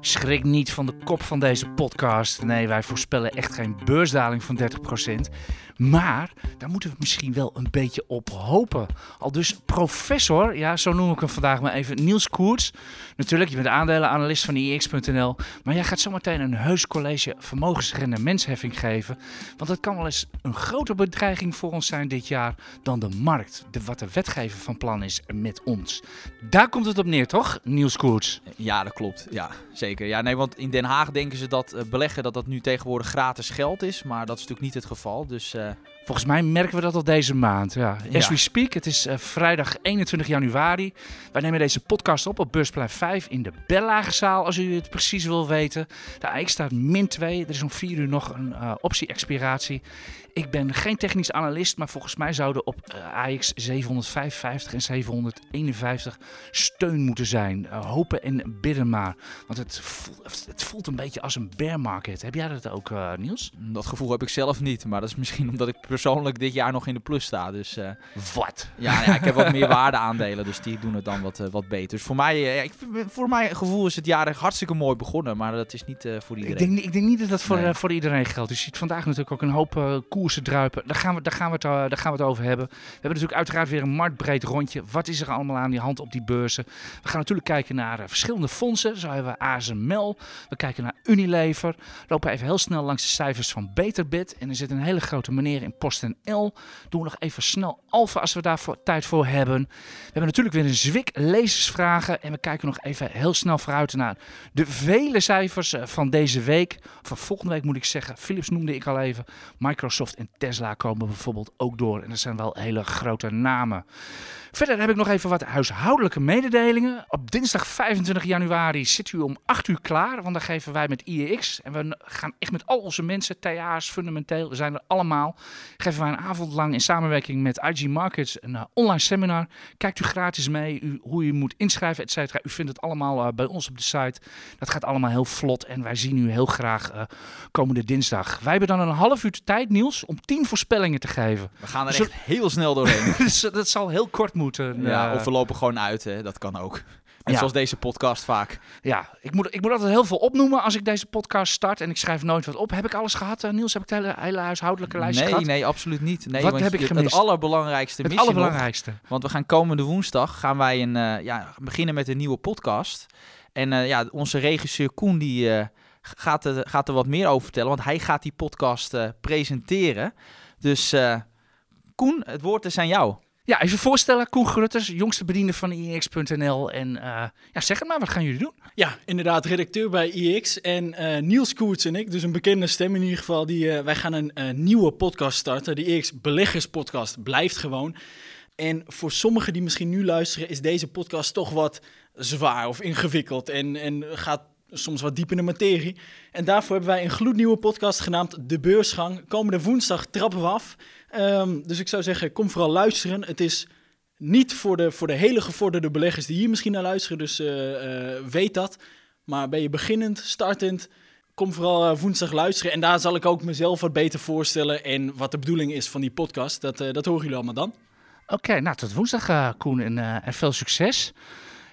Schrik niet van de kop van deze podcast. Nee, wij voorspellen echt geen beursdaling van 30%. Maar daar moeten we misschien wel een beetje op hopen. Al dus professor, ja, zo noem ik hem vandaag maar even, Niels Koerts. Natuurlijk, je bent aandelenanalist van IEX.nl. Maar jij gaat zometeen een heus college vermogensrendementsheffing geven. Want dat kan wel eens een grotere bedreiging voor ons zijn dit jaar dan de markt. De, wat de wetgever van plan is met ons. Daar komt het op neer, toch, Niels Koerts? Ja, dat klopt. Ja, zeker. Ja, nee, want in Den Haag denken ze dat uh, beleggen dat dat nu tegenwoordig gratis geld is. Maar dat is natuurlijk niet het geval. Dus uh, uh, Volgens mij merken we dat al deze maand. Ja. As Ja. we speak, het is eh, vrijdag 21 januari. Wij nemen deze podcast op op Beursplein 5 in de Bellagezaal, als u het precies wil weten. De AX staat min 2. Er is om 4 uur nog een eh, optie-expiratie. Ik ben geen technisch analist, maar volgens mij zouden op eh, AX 755 en 751 steun moeten zijn. Eh, hopen en bidden maar. Want het voelt, het voelt een beetje als een bear market. Heb jij dat ook, Niels? dat gevoel heb ik zelf niet. Maar dat is misschien omdat ik persoonlijk dit jaar nog in de plus sta. Dus uh, Wat? ja, ja, ik heb wat meer waardeaandelen. Dus die doen het dan wat, uh, wat beter. Dus voor mij, uh, ik, voor mijn gevoel is het jaar echt hartstikke mooi begonnen. Maar dat is niet voor iedereen. Ik denk, ik denk niet dat dat voor, Nee. voor iedereen geldt. Dus je ziet vandaag natuurlijk ook een hoop koersen druipen. Daar gaan, we, daar, gaan we het, daar gaan we het over hebben. We hebben natuurlijk uiteraard weer een marktbreed rondje. Wat is er allemaal aan die hand op die beurzen? We gaan natuurlijk kijken naar verschillende fondsen. Zo hebben we ASML. We kijken naar Unilever. Lopen even heel snel langs de cijfers van Beterbit. En er zit een hele grote meneer in Doen we nog even snel Alfa als we daar voor, tijd voor hebben. We hebben natuurlijk weer een zwik lezersvragen. En we kijken nog even heel snel vooruit naar de vele cijfers eh, van deze week. Van volgende week moet ik zeggen. Philips noemde ik al even. Microsoft en Tesla komen bijvoorbeeld ook door. En dat zijn wel hele grote namen. Verder heb ik nog even wat huishoudelijke mededelingen. Op dinsdag 25 januari zit u om 8 uur klaar. Want dan geven wij met IEX. En we gaan echt met al onze mensen, TA's, fundamenteel, we zijn er allemaal. Geven wij een avond lang in samenwerking met IG Markets een uh, online seminar. Kijkt u gratis mee u, hoe u moet inschrijven, et cetera. U vindt het allemaal uh, bij ons op de site. Dat gaat allemaal heel vlot. En wij zien u heel graag uh, komende dinsdag. Wij hebben dan een half uur tijd, Niels, om 10 voorspellingen te geven. We gaan er echt heel snel doorheen. dus dat zal heel kort moeten. Ja, of we lopen gewoon uit, hè. dat kan ook. Net ja. zoals deze podcast vaak. Ja, ik moet, ik moet altijd heel veel opnoemen als ik deze podcast start en ik schrijf nooit wat op. Heb ik alles gehad, uh, Niels? Heb ik de hele, hele huishoudelijke lijst nee, gehad? Nee, absoluut niet. Nee, wat heb ik gemist? Het allerbelangrijkste Het allerbelangrijkste. Nog, want we gaan komende woensdag gaan wij een, uh, ja, beginnen met een nieuwe podcast. En uh, ja, onze regisseur Koen die uh, gaat, er, gaat er wat meer over vertellen, want hij gaat die podcast presenteren. Dus Koen, het woord is aan jou. Ja, even voorstellen, Koen Grutters, jongste bediende van IEX.nl. En uh, ja, zeg het maar, wat gaan jullie doen? Ja, inderdaad, redacteur bij IEX. En uh, Niels Koerts en ik, dus een bekende stem in ieder geval, die, uh, wij gaan een nieuwe podcast starten. De IEX Beleggers Podcast blijft gewoon. En voor sommigen die misschien nu luisteren, is deze podcast toch wat zwaar of ingewikkeld. En, en gaat soms wat diep in de materie. En daarvoor hebben wij een gloednieuwe podcast genaamd De Beursgang. Komende woensdag trappen we af. Um, dus ik zou zeggen, kom vooral luisteren. Het is niet voor de, voor de hele gevorderde beleggers die hier misschien naar luisteren, dus uh, uh, weet dat. Maar ben je beginnend, startend, kom vooral uh, woensdag luisteren. En daar zal ik ook mezelf wat beter voorstellen en wat de bedoeling is van die podcast. Dat, dat horen jullie allemaal dan. Oké, nou tot woensdag Koen en, en veel succes.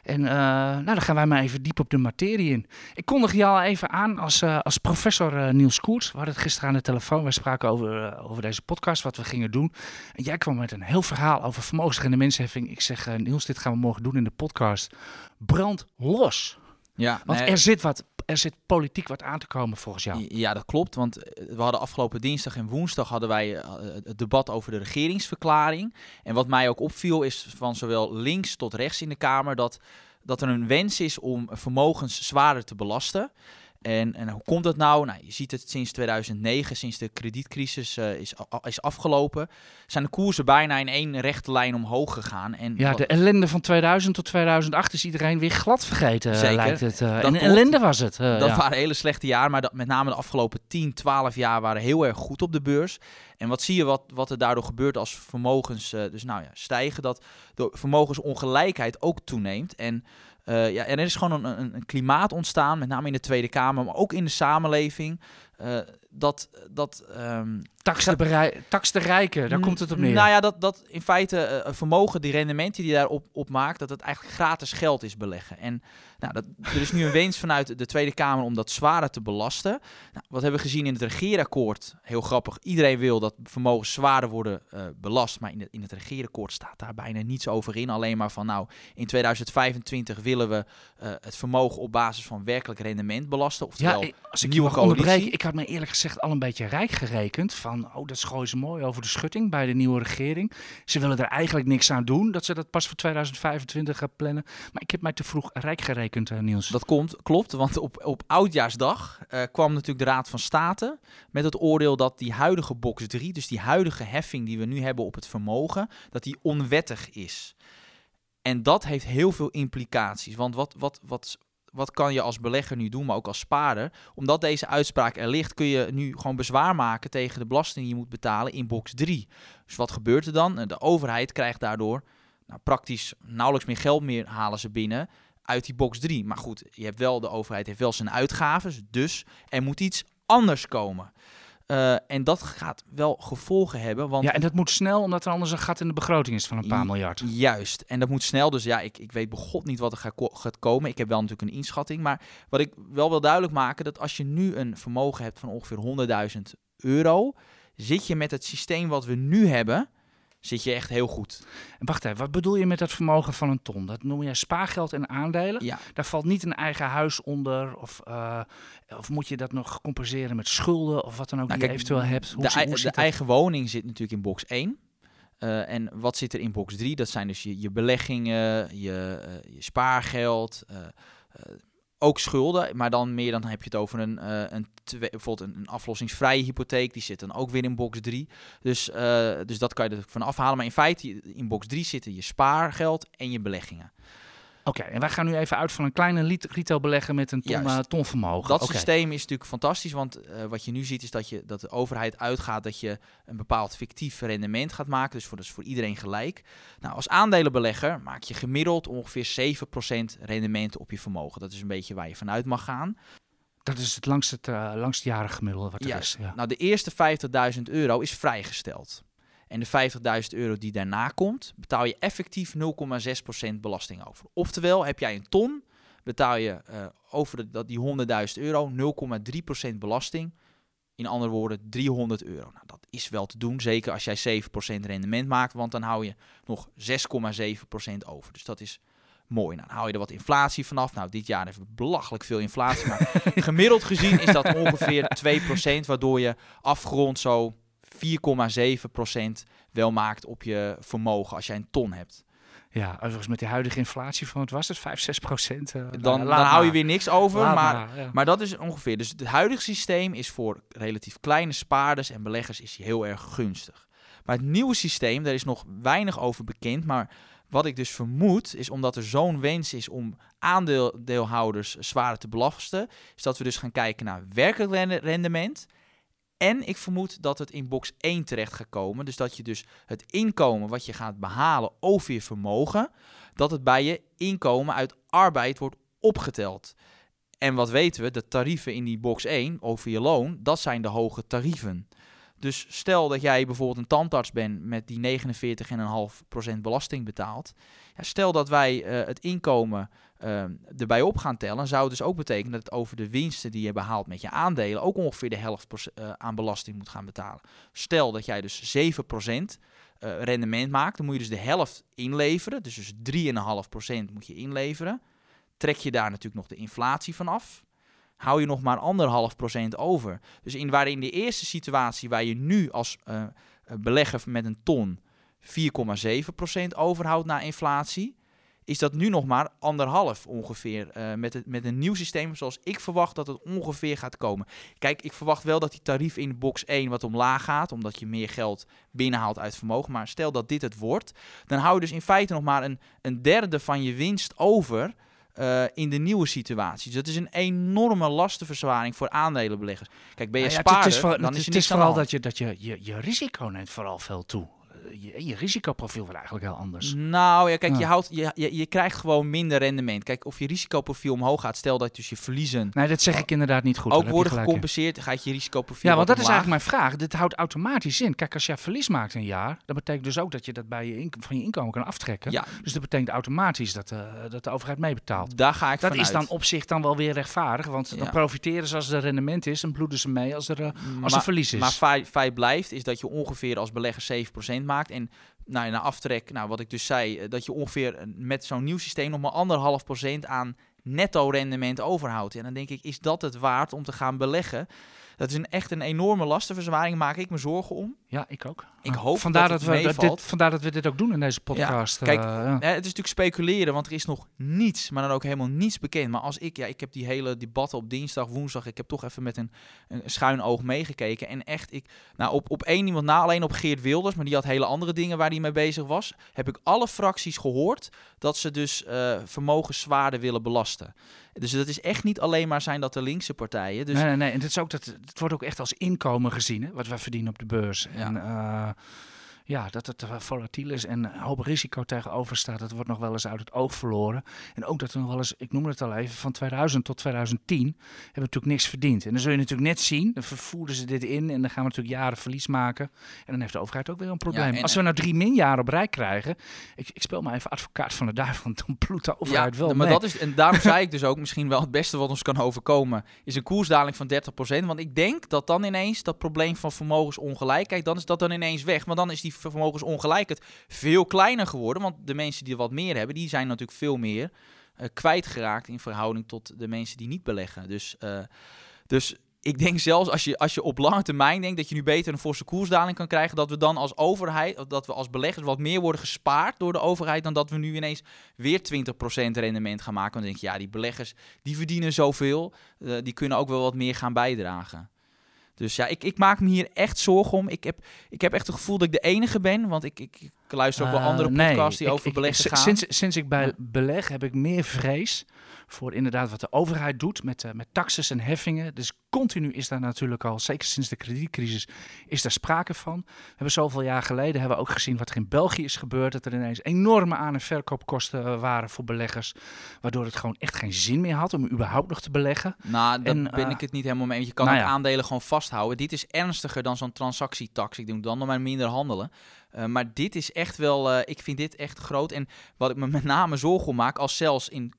En uh, nou, dan gaan wij maar even diep op de materie in. Ik kondig je al even aan als, uh, als professor uh, Niels Koerts. We hadden het gisteren aan de telefoon. Wij spraken over, over deze podcast, wat we gingen doen. En jij kwam met een heel verhaal over vermogensrendementsheffing. Ik zeg, Niels, dit gaan we morgen doen in de podcast. Brand los. Ja, Want nee. er zit wat er zit politiek wat aan te komen volgens jou. Ja, dat klopt. Want we hadden afgelopen dinsdag en woensdag hadden wij uh, het debat over de regeringsverklaring. En wat mij ook opviel is van zowel links tot rechts in de Kamer dat, dat er een wens is om vermogens zwaarder te belasten. En, en hoe komt dat nou? nou? Je ziet het sinds 2009, sinds de kredietcrisis uh, is, is afgelopen, zijn de koersen bijna in één rechte lijn omhoog gegaan. En ja, wat... de ellende van 2000 tot 2008 is iedereen weer glad vergeten, Zeker. lijkt het. Uh, dat en ellende was het. Uh, dat ja. waren hele slechte jaren, maar dat, met name de afgelopen 10, 12 jaar waren heel erg goed op de beurs. En wat zie je wat, wat er daardoor gebeurt als vermogens dus nou ja, stijgen, dat de vermogensongelijkheid ook toeneemt. En Uh, ja, er is gewoon een, een, een, klimaat ontstaan, met name in de Tweede Kamer, maar ook in de samenleving. eh, dat, dat ehm, Tax de, berei- tax de rijken, daar komt het op neer. Nou ja, dat, dat in feite eh, vermogen, die rendementen die je daarop op maakt, dat het eigenlijk gratis geld is beleggen. En nou, dat, er is nu een wens vanuit de Tweede Kamer om dat zwaarder te belasten. Nou, wat hebben we gezien in het regeerakkoord? Heel grappig. Iedereen wil dat vermogens zwaarder worden eh, belast. Maar in, het in het regeerakkoord staat daar bijna niets over in. Alleen maar van nou, in 2025 willen we eh, het vermogen op basis van werkelijk rendement belasten. ja, Oftewel, ik- als ik nieuwe coalitie. ik had me eerlijk gezegd al een beetje rijk gerekend. Van, oh, dat gooien ze mooi over de schutting bij de nieuwe regering. Ze willen er eigenlijk niks aan doen, dat ze dat pas voor 2025 gaan plannen. Maar ik heb mij te vroeg rijk gerekend, eh, Niels. Dat komt, klopt, want op, op Oudjaarsdag eh, kwam natuurlijk de Raad van State met het oordeel dat die huidige box 3, dus die huidige heffing die we nu hebben op het vermogen, dat die onwettig is. En dat heeft heel veel implicaties, want wat, wat, wat, wat kan je als belegger nu doen, maar ook als spaarder? Omdat deze uitspraak er ligt, kun je nu gewoon bezwaar maken tegen de belasting die je moet betalen in box 3. Dus wat gebeurt er dan? De overheid krijgt daardoor nou, praktisch nauwelijks meer geld meer halen ze binnen uit die box 3. Maar goed, je hebt wel, de overheid heeft wel zijn uitgaven, dus er moet iets anders komen. Eh, en dat gaat wel gevolgen hebben, want Ja, en dat moet snel, omdat er anders een gat in de begroting is van een paar Ja. miljard. Juist, en dat moet snel. Dus ja, ik, ik weet begot niet wat er gaat, gaat komen. Ik heb wel natuurlijk een inschatting. Maar wat ik wel wil duidelijk maken, dat als je nu een vermogen hebt van ongeveer 100.000 euro, zit je met het systeem wat we nu hebben, zit je echt heel goed. En wacht even, wat bedoel je met dat vermogen van een ton? Dat noem je spaargeld en aandelen? Ja, Daar valt niet een eigen huis onder? Of, eh, of moet je dat nog compenseren met schulden of wat dan ook Nou, die kijk, je eventueel hebt? Hoe de, de eigen woning zit natuurlijk in box 1. Eh, en wat zit er in box 3? Dat zijn dus je, je beleggingen, je, eh, je spaargeld, ook schulden. Maar dan meer dan heb je het over een, eh, een twee, bijvoorbeeld een, een aflossingsvrije hypotheek. Die zit dan ook weer in box 3. Dus, eh, dus dat kan je er van afhalen. Maar in feite, in box 3 zitten je spaargeld en je beleggingen. Oké, en wij gaan nu even uit van een kleine lit- retailbelegger met een ton, eh, ton vermogen. Dat systeem is natuurlijk fantastisch, want eh, wat je nu ziet is dat, je, dat de overheid uitgaat dat je een bepaald fictief rendement gaat maken. Dus voor, dus voor iedereen gelijk. Nou, als aandelenbelegger maak je gemiddeld ongeveer 7% rendement op je vermogen. Dat is een beetje waar je vanuit mag gaan. Dat is het langste, uh, langstjarig gemiddelde wat er Juist. is. Ja. Nou, de eerste 50.000 euro is vrijgesteld. En de 50.000 euro die daarna komt, betaal je effectief 0,6% belasting over. Oftewel, heb jij een ton, betaal je eh, over dat, die 100.000 euro 0,3% belasting. In andere woorden, 300 euro. Nou, dat is wel te doen, zeker als jij 7% rendement maakt, want dan hou je nog 6,7% over. Dus dat is mooi. Nou, dan hou je er wat inflatie vanaf. Nou, dit jaar hebben we belachelijk veel inflatie, maar gemiddeld gezien is dat ongeveer 2%, waardoor je afgerond zo 4,7% wel maakt op je vermogen als jij een ton hebt. Ja, overigens met die huidige inflatie van, wat was het, 5, 6 procent? Dan, dan hou je weer niks over, Laat maar, maar, ja. maar dat is ongeveer. Dus het huidige systeem is voor relatief kleine spaarders en beleggers is heel erg gunstig. Maar het nieuwe systeem, daar is nog weinig over bekend, maar wat ik dus vermoed, is omdat er zo'n wens is om aandeelhouders zwaarder te belasten, is dat we dus gaan kijken naar werkelijk rende- rendement. En ik vermoed dat het in box 1 terecht gaat komen. Dus dat je dus het inkomen wat je gaat behalen over je vermogen, dat het bij je inkomen uit arbeid wordt opgeteld. En wat weten we? De tarieven in die box 1 over je loon, dat zijn de hoge tarieven. Dus stel dat jij bijvoorbeeld een tandarts bent met die 49,5% belasting betaalt. Ja, stel dat wij eh, het inkomen eh, erbij op gaan tellen, zou het dus ook betekenen dat het over de winsten die je behaalt met je aandelen ook ongeveer de helft eh, aan belasting moet gaan betalen. Stel dat jij dus 7% eh, rendement maakt, dan moet je dus de helft inleveren. Dus, dus 3,5% moet je inleveren. Trek je daar natuurlijk nog de inflatie van af hou je nog maar anderhalf procent over. Dus in, waar in de eerste situatie waar je nu als uh, belegger met een ton 4,7% overhoudt na inflatie, is dat nu nog maar anderhalf ongeveer. Uh, met, met een nieuw systeem zoals ik verwacht dat het ongeveer gaat komen. Kijk, ik verwacht wel dat die tarief in box 1 wat omlaag gaat, omdat je meer geld binnenhaalt uit vermogen. Maar stel dat dit het wordt, dan hou je dus in feite nog maar een, een derde van je winst over. Uh, in de nieuwe situatie. Dus dat is een enorme lastenverzwaring voor aandelenbeleggers. Kijk, ben je Nou ja, spaarder, het is, voor, dan het, is het is vooral dat je, dat je, je je risico neemt vooral veel toe. Je, je risicoprofiel wordt eigenlijk heel anders. Nou ja, kijk, Ja. Je, houdt, je, je, je krijgt gewoon minder rendement. Kijk, of je risicoprofiel omhoog gaat, stel dat dus je verliezen Nee, dat zeg ik inderdaad niet goed. ook worden gelijk in. gecompenseerd, gaat je risicoprofiel Ja, want dat is eigenlijk mijn vraag. Dit houdt automatisch in. Kijk, als je verlies maakt een jaar, dat betekent dus ook dat je dat bij je van je inkomen kan aftrekken. Ja, Dus dat betekent automatisch dat, eh, dat de overheid meebetaalt. daar ga ik Dat vanuit. is dan op zich dan wel weer rechtvaardig, want dan profiteren ze als er rendement is en bloeden ze mee als er, eh, als maar, er verlies is. Maar feit blijft is dat je ongeveer als belegger 7% maakt. En nou, na aftrek, nou, wat ik dus zei, eh, dat je ongeveer eh, met zo'n nieuw systeem nog maar anderhalf procent aan netto rendement overhoudt. En dan denk ik, is dat het waard om te gaan beleggen? Dat is een, echt een enorme lastenverzwaring, maak ik me zorgen om. Ja, ik ook. Ik hoop vandaar dat het we, dit, vandaar dat we dit ook doen in deze podcast. kijk, eh, ja. Hè, het is natuurlijk speculeren, want er is nog niets, maar dan ook helemaal niets bekend. Maar als ik, ja, ik heb die hele debatten op dinsdag, woensdag, ik heb toch even met een, een schuin oog meegekeken. En echt, ik, nou, op, op één iemand na, alleen op Geert Wilders, maar die had hele andere dingen waar hij mee bezig was, heb ik alle fracties gehoord dat ze dus eh vermogens zwaarder willen belasten. Dus dat is echt niet alleen maar zijn dat de linkse partijen. Dus nee, nee, nee. En dit is ook dat, het wordt ook echt als inkomen gezien, hè, wat wij verdienen op de beurs. Ja. En eh, ja, dat het eh, volatiel is en een hoop risico tegenover staat, dat wordt nog wel eens uit het oog verloren. En ook dat we nog wel eens, ik noem het al even, van 2000 tot 2010 hebben we natuurlijk niks verdiend. En dan zul je natuurlijk net zien, dan vervoeren ze dit in en dan gaan we natuurlijk jaren verlies maken. En dan heeft de overheid ook weer een probleem. Als we nou drie minjaren op rij krijgen, ik, ik speel maar even advocaat van de duivel, want dan bloedt de overheid wel maar mee. dat is, en daarom zei ik dus ook, misschien wel het beste wat ons kan overkomen, is een koersdaling van 30%. Want ik denk dat dan ineens dat probleem van vermogensongelijkheid, dan is dat dan ineens weg. Maar dan is die vermogensongelijkheid veel kleiner geworden. Want de mensen die wat meer hebben, die zijn natuurlijk veel meer eh, kwijtgeraakt in verhouding tot de mensen die niet beleggen. Dus, eh, dus ik denk zelfs als je, als je op lange termijn denkt dat je nu beter een forse koersdaling kan krijgen, dat we dan als overheid, dat we als beleggers wat meer worden gespaard door de overheid, dan dat we nu ineens weer 20% rendement gaan maken. Dan denk je, ja, die beleggers die verdienen zoveel, eh, die kunnen ook wel wat meer gaan bijdragen. Dus ja, ik, ik maak me hier echt zorgen om. Ik heb, ik heb echt het gevoel dat ik de enige ben, want ik, ik, ik luister ook wel Eh, andere podcasts die ik- over beleggen gaan. Sinds, sinds ik bij Ja. beleg heb ik meer vrees voor inderdaad wat de overheid doet met, eh, met taxes en heffingen. Dus continu is daar natuurlijk al, zeker sinds de kredietcrisis, is daar sprake van. We hebben zoveel jaar geleden hebben we ook gezien wat er in België is gebeurd. Dat er ineens enorme aan- en verkoopkosten eh, waren voor beleggers. Waardoor het gewoon echt geen zin meer had om überhaupt nog te beleggen. Nou, daar En, ben eh, ik het niet helemaal mee. Je kan nou ja. aandelen gewoon vasthouden. Dit is ernstiger dan zo'n transactietax. Ik denk dan nog maar minder handelen. Maar dit is echt wel, ik vind dit echt groot. En wat ik me met name zorgen om maak, als zelfs in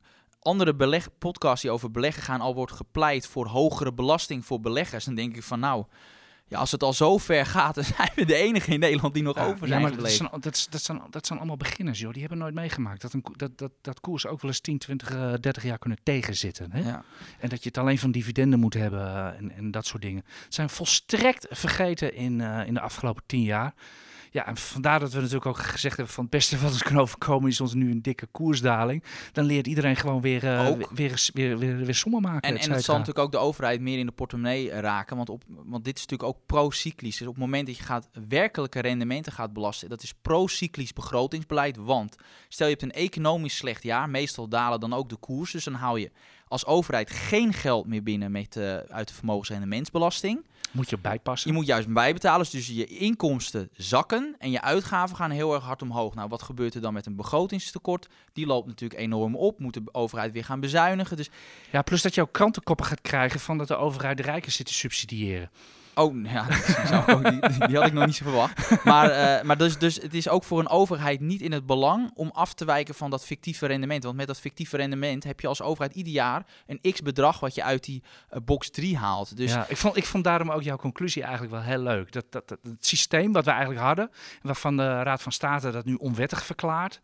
andere beleg podcasts die over beleggen gaan, al wordt gepleit voor hogere belasting voor beleggers, dan denk ik van nou, ja, als het al zo ver gaat, dan zijn we de enige in Nederland die nog Ja, over ja, zijn maar dat zijn, dat, dat, zijn, dat zijn allemaal beginners, joh. Die hebben nooit meegemaakt dat, een, dat, dat, dat koers ook wel eens 10, 20, eh, 30 jaar kunnen tegenzitten. Hè? Ja. En dat je het alleen van dividenden moet hebben eh, en, en dat soort dingen. Het zijn volstrekt vergeten in, eh, in de afgelopen tien jaar. Ja, en vandaar dat we natuurlijk ook gezegd hebben van het beste wat ons kan overkomen is ons nu een dikke koersdaling. Dan leert iedereen gewoon weer, eh, weer, weer, weer, weer, weer sommen maken. En, en het zal natuurlijk ook de overheid meer in de portemonnee eh, raken. Want, op, want dit is natuurlijk ook pro-cyclisch. Dus op het moment dat je gaat werkelijke rendementen gaat belasten, dat is pro-cyclisch begrotingsbeleid. Want stel je hebt een economisch slecht jaar, meestal dalen dan ook de koers. Dus dan hou je als overheid geen geld meer binnen met, eh, uit de vermogensrendementsbelasting. Moet je bijpassen. Je moet juist bijbetalen, dus je inkomsten zakken en je uitgaven gaan heel erg hard omhoog. Nou, wat gebeurt er dan met een begrotingstekort? Die loopt natuurlijk enorm op, moet de overheid weer gaan bezuinigen. Dus Ja, plus dat je ook krantenkoppen gaat krijgen van dat de overheid de rijken zit te subsidiëren. Oh, ja, ik ook niet- die had ik nog niet zo verwacht. Maar, eh, maar dus, dus het is ook voor een overheid niet in het belang om af te wijken van dat fictieve rendement. Want met dat fictieve rendement heb je als overheid ieder jaar een x-bedrag wat je uit die eh, box 3 haalt. Dus ja, ik, vond, ik vond daarom ook jouw conclusie eigenlijk wel heel leuk. Dat, dat, dat het systeem wat we eigenlijk hadden, waarvan de Raad van State dat nu onwettig verklaart,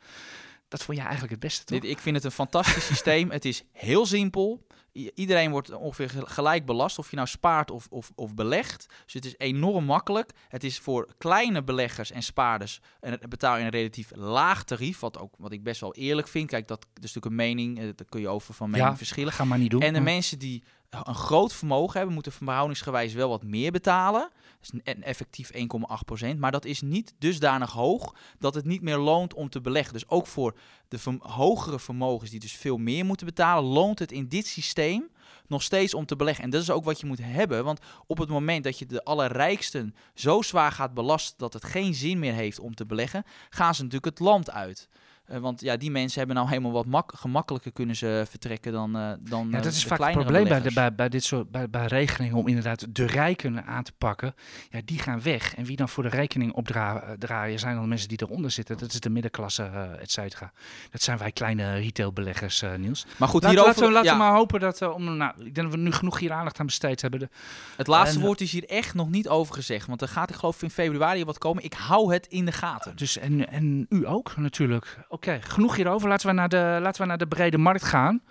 dat vond jij eigenlijk het beste, toch? dit, ik vind het een fantastisch systeem. Het is heel simpel. Iedereen wordt ongeveer ge- gelijk belast, of je nou spaart of, of, of belegt. Dus het is enorm makkelijk. Het is voor kleine beleggers en spaarders en het betaal je een relatief laag tarief, wat, ook, wat ik best wel eerlijk vind. Kijk, dat, dat is natuurlijk een mening, eh, daar kun je over van mening Ja, verschillen. Ga maar niet doen. En de mensen die een groot vermogen hebben, moeten verhoudingsgewijs wel wat meer betalen. Is een effectief 1,8%. Maar dat is niet dusdanig hoog dat het niet meer loont om te beleggen. Dus ook voor de hogere vermogens die dus veel meer moeten betalen, loont het in dit systeem nog steeds om te beleggen. En dat is ook wat je moet hebben. Want op het moment dat je de allerrijksten zo zwaar gaat belasten dat het geen zin meer heeft om te beleggen, gaan ze natuurlijk het land uit. Eh, want ja, die mensen hebben nou helemaal wat mak gemakkelijker kunnen ze vertrekken dan, uh, dan Ja, uh, dat is vaak het probleem bij, de, bij, bij dit soort bij, bij regelingen om inderdaad de rijken aan te pakken. Ja, die gaan weg. En wie dan voor de rekening opdraaien zijn dan de mensen die eronder zitten. Dat is de middenklasse, eh et cetera. Dat zijn wij kleine retailbeleggers, eh Niels. Maar goed, Laten, hierover, laten we, laten ja, we maar hopen dat, eh, om, nou, ik denk dat we nu genoeg hier aandacht aan besteed hebben. De, het laatste en- woord is hier echt nog niet over gezegd. Want er gaat, ik geloof, in februari wat komen. Ik hou het in de gaten. Dus en, en u ook natuurlijk. Oké, genoeg hierover. Laten we, naar de, laten we naar de brede markt gaan.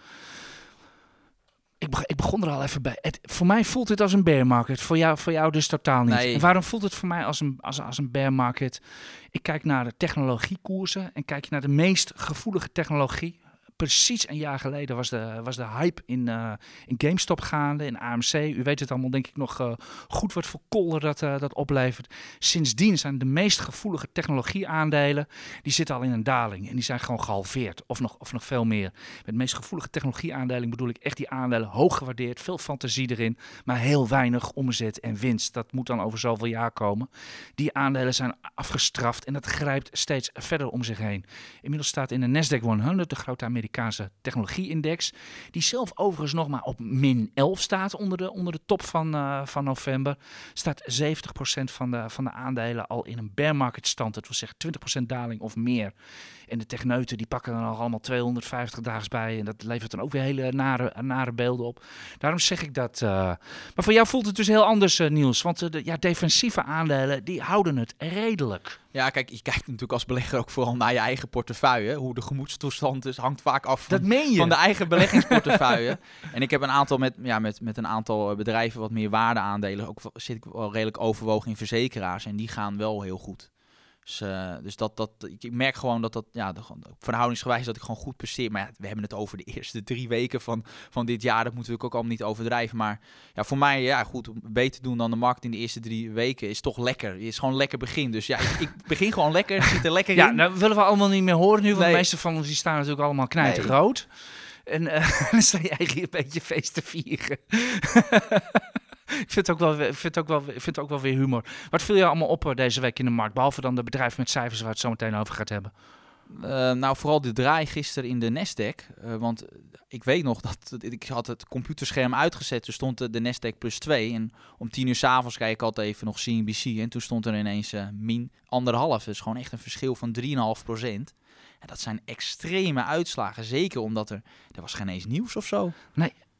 Ik, beg- ik begon er al even bij. Het, voor mij voelt dit als een bear market. Voor jou, voor jou dus totaal niet. Nee. En waarom voelt het voor mij als een, als, als een bear market? Ik kijk naar de technologiekoersen en kijk je naar de meest gevoelige technologie. Precies een jaar geleden was de, was de hype in, eh, in GameStop gaande, in AMC. U weet het allemaal denk ik nog eh, goed wat voor kolder dat, eh, dat oplevert. Sindsdien zijn de meest gevoelige technologieaandelen, die zitten al in een daling. En die zijn gewoon gehalveerd, of nog, of nog veel meer. Met de meest gevoelige technologieaandelen bedoel ik echt die aandelen hoog gewaardeerd, veel fantasie erin, maar heel weinig omzet en winst. Dat moet dan over zoveel jaar komen. Die aandelen zijn afgestraft en dat grijpt steeds verder om zich heen. Inmiddels staat in de Nasdaq 100, de grote Amerikaanse technologieindex, die zelf overigens nog maar op min 11 staat onder de, onder de top van, eh, van november, staat 70% van de, van de aandelen al in een bear market stand. Dat wil zeggen 20% daling of meer. En de techneuten die pakken dan al allemaal 250 daags bij en dat levert dan ook weer hele nare, nare beelden op. Daarom zeg ik dat. eh, maar voor jou voelt het dus heel anders, eh, Niels. Want de ja, defensieve aandelen, die houden het redelijk. Ja, kijk, je kijkt natuurlijk als belegger ook vooral naar je eigen portefeuille. Hoe de gemoedstoestand is, hangt vaak af van, de eigen beleggingsportefeuille. en ik heb een aantal met, ja, met, met een aantal eh, bedrijven wat meer waardeaandelen. Ook zit ik wel redelijk overwogen in verzekeraars. En die gaan wel heel goed. Dus, eh, dus dat, dat, ik merk gewoon dat dat, ja, de, verhoudingsgewijs dat ik gewoon goed presteer. Maar ja, we hebben het over de eerste drie weken van, van dit jaar. Dat moeten we ook allemaal niet overdrijven. Maar ja, voor mij, ja, goed, beter doen dan de markt in de eerste drie weken is toch lekker. Is gewoon lekker begin. Dus ja, ik, ik begin gewoon lekker. Zit er lekker Ja, in. nou willen we allemaal niet meer horen nu, want Nee. de meeste van ons die staan natuurlijk allemaal knijterrood. En eh, dan sta je eigenlijk een beetje feest te vieren. ik vind het ook wel, ik vind het ook wel, ik vind het ook wel weer humor. Wat viel je allemaal op eh, deze week in de markt? Behalve dan de bedrijven met cijfers waar we het zo meteen over gaat hebben. Eh, nou, vooral de draai gisteren in de Nasdaq. Eh, want ik weet nog dat ik had het computerscherm uitgezet. Toen stond de, Nasdaq plus 2. En om tien uur s'avonds kijk ik altijd even nog CNBC. En toen stond er ineens eh, min anderhalf. Dus gewoon echt een verschil van 3,5 procent. En dat zijn extreme uitslagen. Zeker omdat er... Er was geen eens nieuws of zo.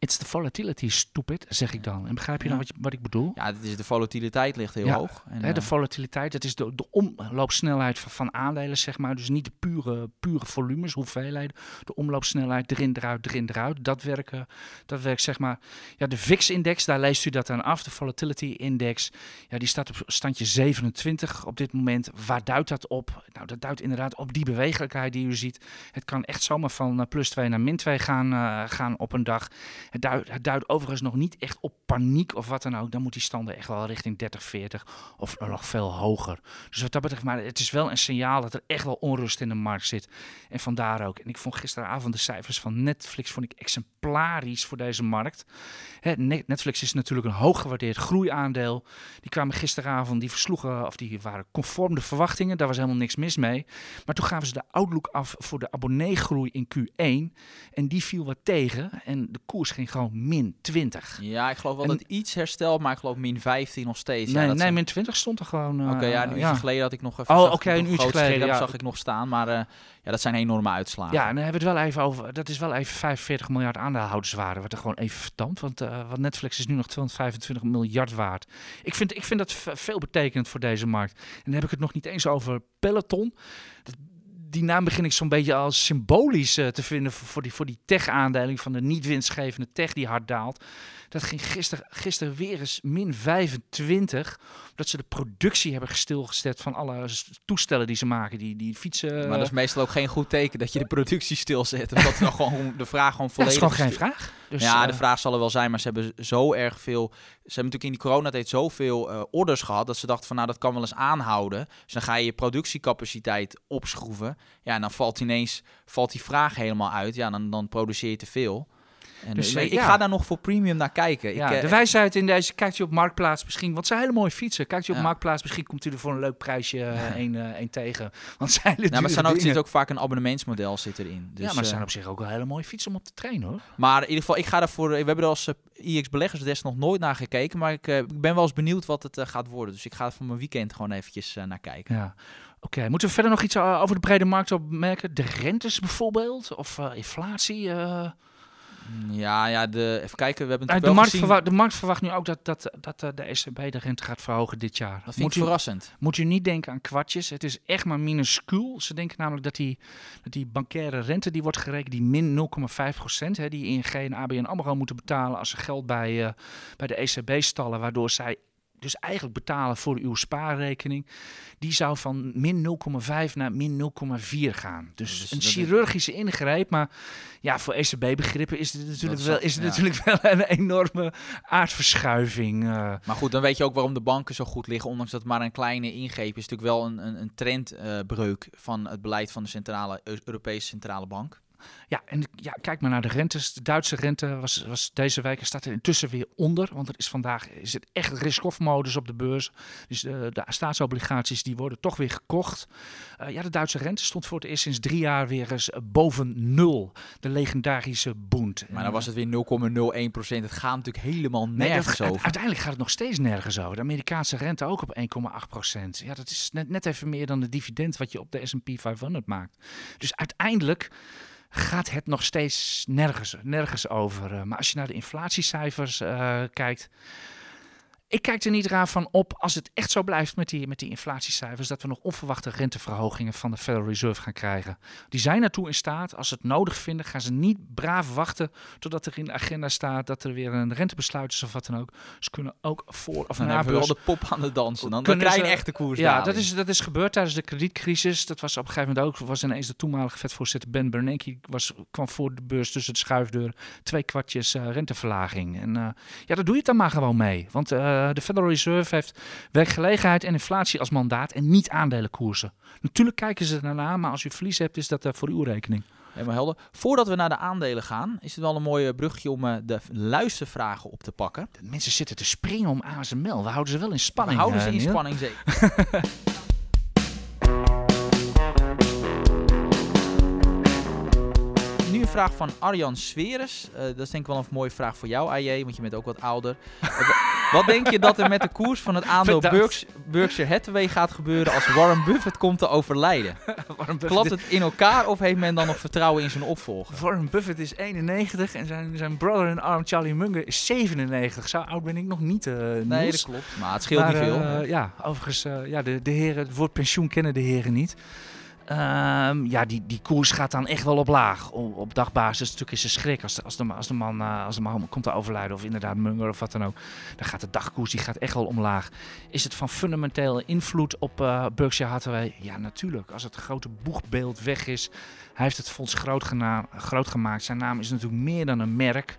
It's the volatility, stupid, zeg ik dan. En begrijp je Ja. dan wat, je- wat ik bedoel? Ja, het is de volatiliteit ligt heel Ja, hoog. En, Hè, de eh, volatiliteit, dat is de, de omloopsnelheid van, van aandelen, zeg maar. Dus niet de pure, pure volumes, hoeveelheden. De omloopsnelheid erin, eruit, erin, eruit. Dat werkt, dat werkt zeg maar. Ja, de VIX-index, daar leest u dat aan af. De volatility-index, ja, die staat op standje 27 op dit moment. Waar duidt dat op? Nou, dat duidt inderdaad op die bewegelijkheid die u ziet. Het kan echt zomaar van eh, plus 2 naar min 2 gaan, eh, gaan op een dag. Het duidt, het duidt overigens nog niet echt op paniek of wat dan ook. Dan moet die standen echt wel richting 30, 40 of nog veel hoger. Dus wat dat betreft, maar het is wel een signaal dat er echt wel onrust in de markt zit. En vandaar ook. En ik vond gisteravond de cijfers van Netflix vond ik exemplarisch voor deze markt. Hè, Ne- Netflix is natuurlijk een hooggewaardeerd groeiaandeel. Die kwamen gisteravond, die versloegen, of die waren conform de verwachtingen. Daar was helemaal niks mis mee. Maar toen gaven ze de outlook af voor de abonneegroei in Q1. En die viel wat tegen. En de koers ging gewoon min 20. ja, ik geloof wel En- dat iets herstelt, maar ik geloof min 15 nog steeds. ja, nee, dat nee zijn- min 20 stond er gewoon. eh, Oké, ja, een uurtje ja. geleden had ik nog even. Oh, oké, een uurtje geleden, scherm ja. zag ik nog staan, maar eh, ja, dat zijn enorme uitslagen. Ja, en dan hebben we het wel even over. Dat is wel even 45 miljard aandeelhouderswaarde. Wat er gewoon even verdamt. Want, want Netflix is nu nog 225 miljard waard. Ik vind, ik vind dat ve- veel betekend voor deze markt. En dan heb ik het nog niet eens over Peloton. Dat, die naam begin ik zo'n beetje als symbolisch eh, te vinden voor, voor die, voor die tech-aandeling van de niet winstgevende tech die hard daalt. Dat ging gisteren, gisteren weer eens min 25. Omdat ze de productie hebben stilgezet van alle toestellen die ze maken. Die, die fietsen. Maar dat is meestal ook geen goed teken dat je de productie stilzet. Omdat dan gewoon de vraag gewoon Ja, dat is volledig... gewoon geen vraag. Dus, ja, eh, de vraag zal er wel zijn, maar ze hebben zo erg veel... Ze hebben natuurlijk in die coronatijd zoveel eh, orders gehad... dat ze dachten van, nou, dat kan wel eens aanhouden. Dus dan ga je je productiecapaciteit opschroeven. Ja, en dan valt ineens valt die vraag helemaal uit. Ja, dan, dan produceer je te veel. En Dus, eh, eh, ik ja. ga daar nog voor premium naar kijken. Ja, ik, eh, de wijsheid in deze, kijkt u op Marktplaats misschien, want zijn hele mooie fietsen. Kijkt u op Ja. Marktplaats, misschien komt u er voor een leuk prijsje eh, één eh, één tegen. Want zijn ja, maar er dure zijn ook, zit ook vaak een abonnementsmodel zit erin. Dus, ja, maar eh, zijn op zich ook wel hele mooie fietsen om op te trainen hoor. Maar in ieder geval, ik ga daarvoor. We hebben er als eh, IX Beleggersdesk nog nooit naar gekeken. Maar ik, eh, ik ben wel eens benieuwd wat het eh, gaat worden. Dus ik ga er van mijn weekend gewoon eventjes eh, naar kijken. Ja. Oké, moeten we verder nog iets eh, over de brede markt opmerken? De rentes bijvoorbeeld? Of eh, inflatie? eh? Mm, Ja, ja de, even kijken. We hebben het de, wel markt gezien. verwa- de markt verwacht nu ook dat, dat, dat de ECB de rente gaat verhogen dit jaar. Dat vind ik verrassend. moet u niet denken aan kwartjes. Het is echt maar minuscuul. Ze denken namelijk dat die, dat die bankaire rente die wordt gerekend, die min 0,5 procent, hè, die ING en ABN AMRO moeten betalen als ze geld bij, bij de ECB stallen, waardoor zij dus eigenlijk betalen voor uw spaarrekening, die zou van min 0,5 naar min 0,4 gaan. Dus, Dus een is- chirurgische ingreep, maar ja, voor ECB-begrippen is het natuurlijk is wel, is het ja. natuurlijk wel een enorme aardverschuiving. eh. Maar goed, dan weet je ook waarom de banken zo goed liggen. Ondanks dat het maar een kleine ingreep is. natuurlijk wel een, een, een trendbreuk van het beleid van de centrale, Eu- Europese Centrale Bank. Ja, en ja, kijk maar naar de rentes. De Duitse rente was, was deze week, staat er intussen weer onder. Want er is vandaag is het echt risk-off modus op de beurs. Dus de, de staatsobligaties die worden toch weer gekocht. Eh, ja, de Duitse rente stond voor het eerst sinds drie jaar weer eens boven nul. De legendarische Bund. Maar dan was het weer 0,01 procent. Het gaat natuurlijk helemaal Nee, dat- nergens over. Uiteindelijk gaat het nog steeds nergens over. De Amerikaanse rente ook op 1,8 procent. Ja, dat is net, net even meer dan de dividend wat je op de S&P 500 maakt. Dus uiteindelijk gaat het nog steeds nergens, nergens over. Eh, Maar als je naar de inflatiecijfers eh, kijkt... Ik kijk er niet raar van op als het echt zo blijft met die, met die inflatiecijfers, dat we nog onverwachte renteverhogingen van de Federal Reserve gaan krijgen. Die zijn ertoe in staat. Als ze het nodig vinden, gaan ze niet braaf wachten totdat er in de agenda staat dat er weer een rentebesluit is of wat dan ook. Ze kunnen ook voor of Dan na hebben we de pop aan de dansen. Dan, Kunnen krijg je een echte koers. Ja, dat is, dat is gebeurd tijdens de kredietcrisis. Dat was op een gegeven moment ook. Was ineens de toenmalige vetvoorzitter Ben Bernanke was, kwam voor de beurs tussen de schuifdeur twee kwartjes eh, renteverlaging. En eh, ja, daar doe je het dan maar gewoon mee. Want eh, de Federal Reserve heeft werkgelegenheid en inflatie als mandaat en niet aandelenkoersen. Natuurlijk kijken ze ernaar, maar als u verlies hebt, is dat eh, voor uw rekening. Helemaal helder. Voordat we naar de aandelen gaan, is het wel een mooi brugje om eh, de luistervragen op te pakken. De mensen zitten te springen om ASML. We houden ze wel in We spanning. houden ze eh, in spanning zeker. vraag van Arjan Sveres. Eh, dat is denk ik wel een mooie vraag voor jou, AJ, want je bent ook wat ouder. Wa- wat denk je dat er met de koers van het aandeel. Berks- Berkshire Hathaway gaat gebeuren als Warren Buffett komt te overlijden? Klapt het in elkaar of heeft men dan nog vertrouwen in zijn opvolger? Warren Buffett is 91 en zijn, zijn brother in arm Charlie Munger is 97. Zo oud ben ik nog niet, eh Nee, dat klopt. Maar het scheelt Maar, niet veel. eh, ja, overigens, ja, de, de heren, het woord pensioen kennen de heren niet. Ehm, ja, die, die koers gaat dan echt wel op laag. Op, dagbasis natuurlijk is een schrik als de, als de, als man, eh, als de man komt te overlijden of inderdaad Munger of wat dan ook. Dan gaat de dagkoers die gaat echt wel omlaag. Is het van fundamentele invloed op eh Berkshire Hathaway? Ja, natuurlijk. Als het grote boegbeeld weg is, hij heeft het fonds groot gemaakt. Zijn naam is natuurlijk meer dan een merk.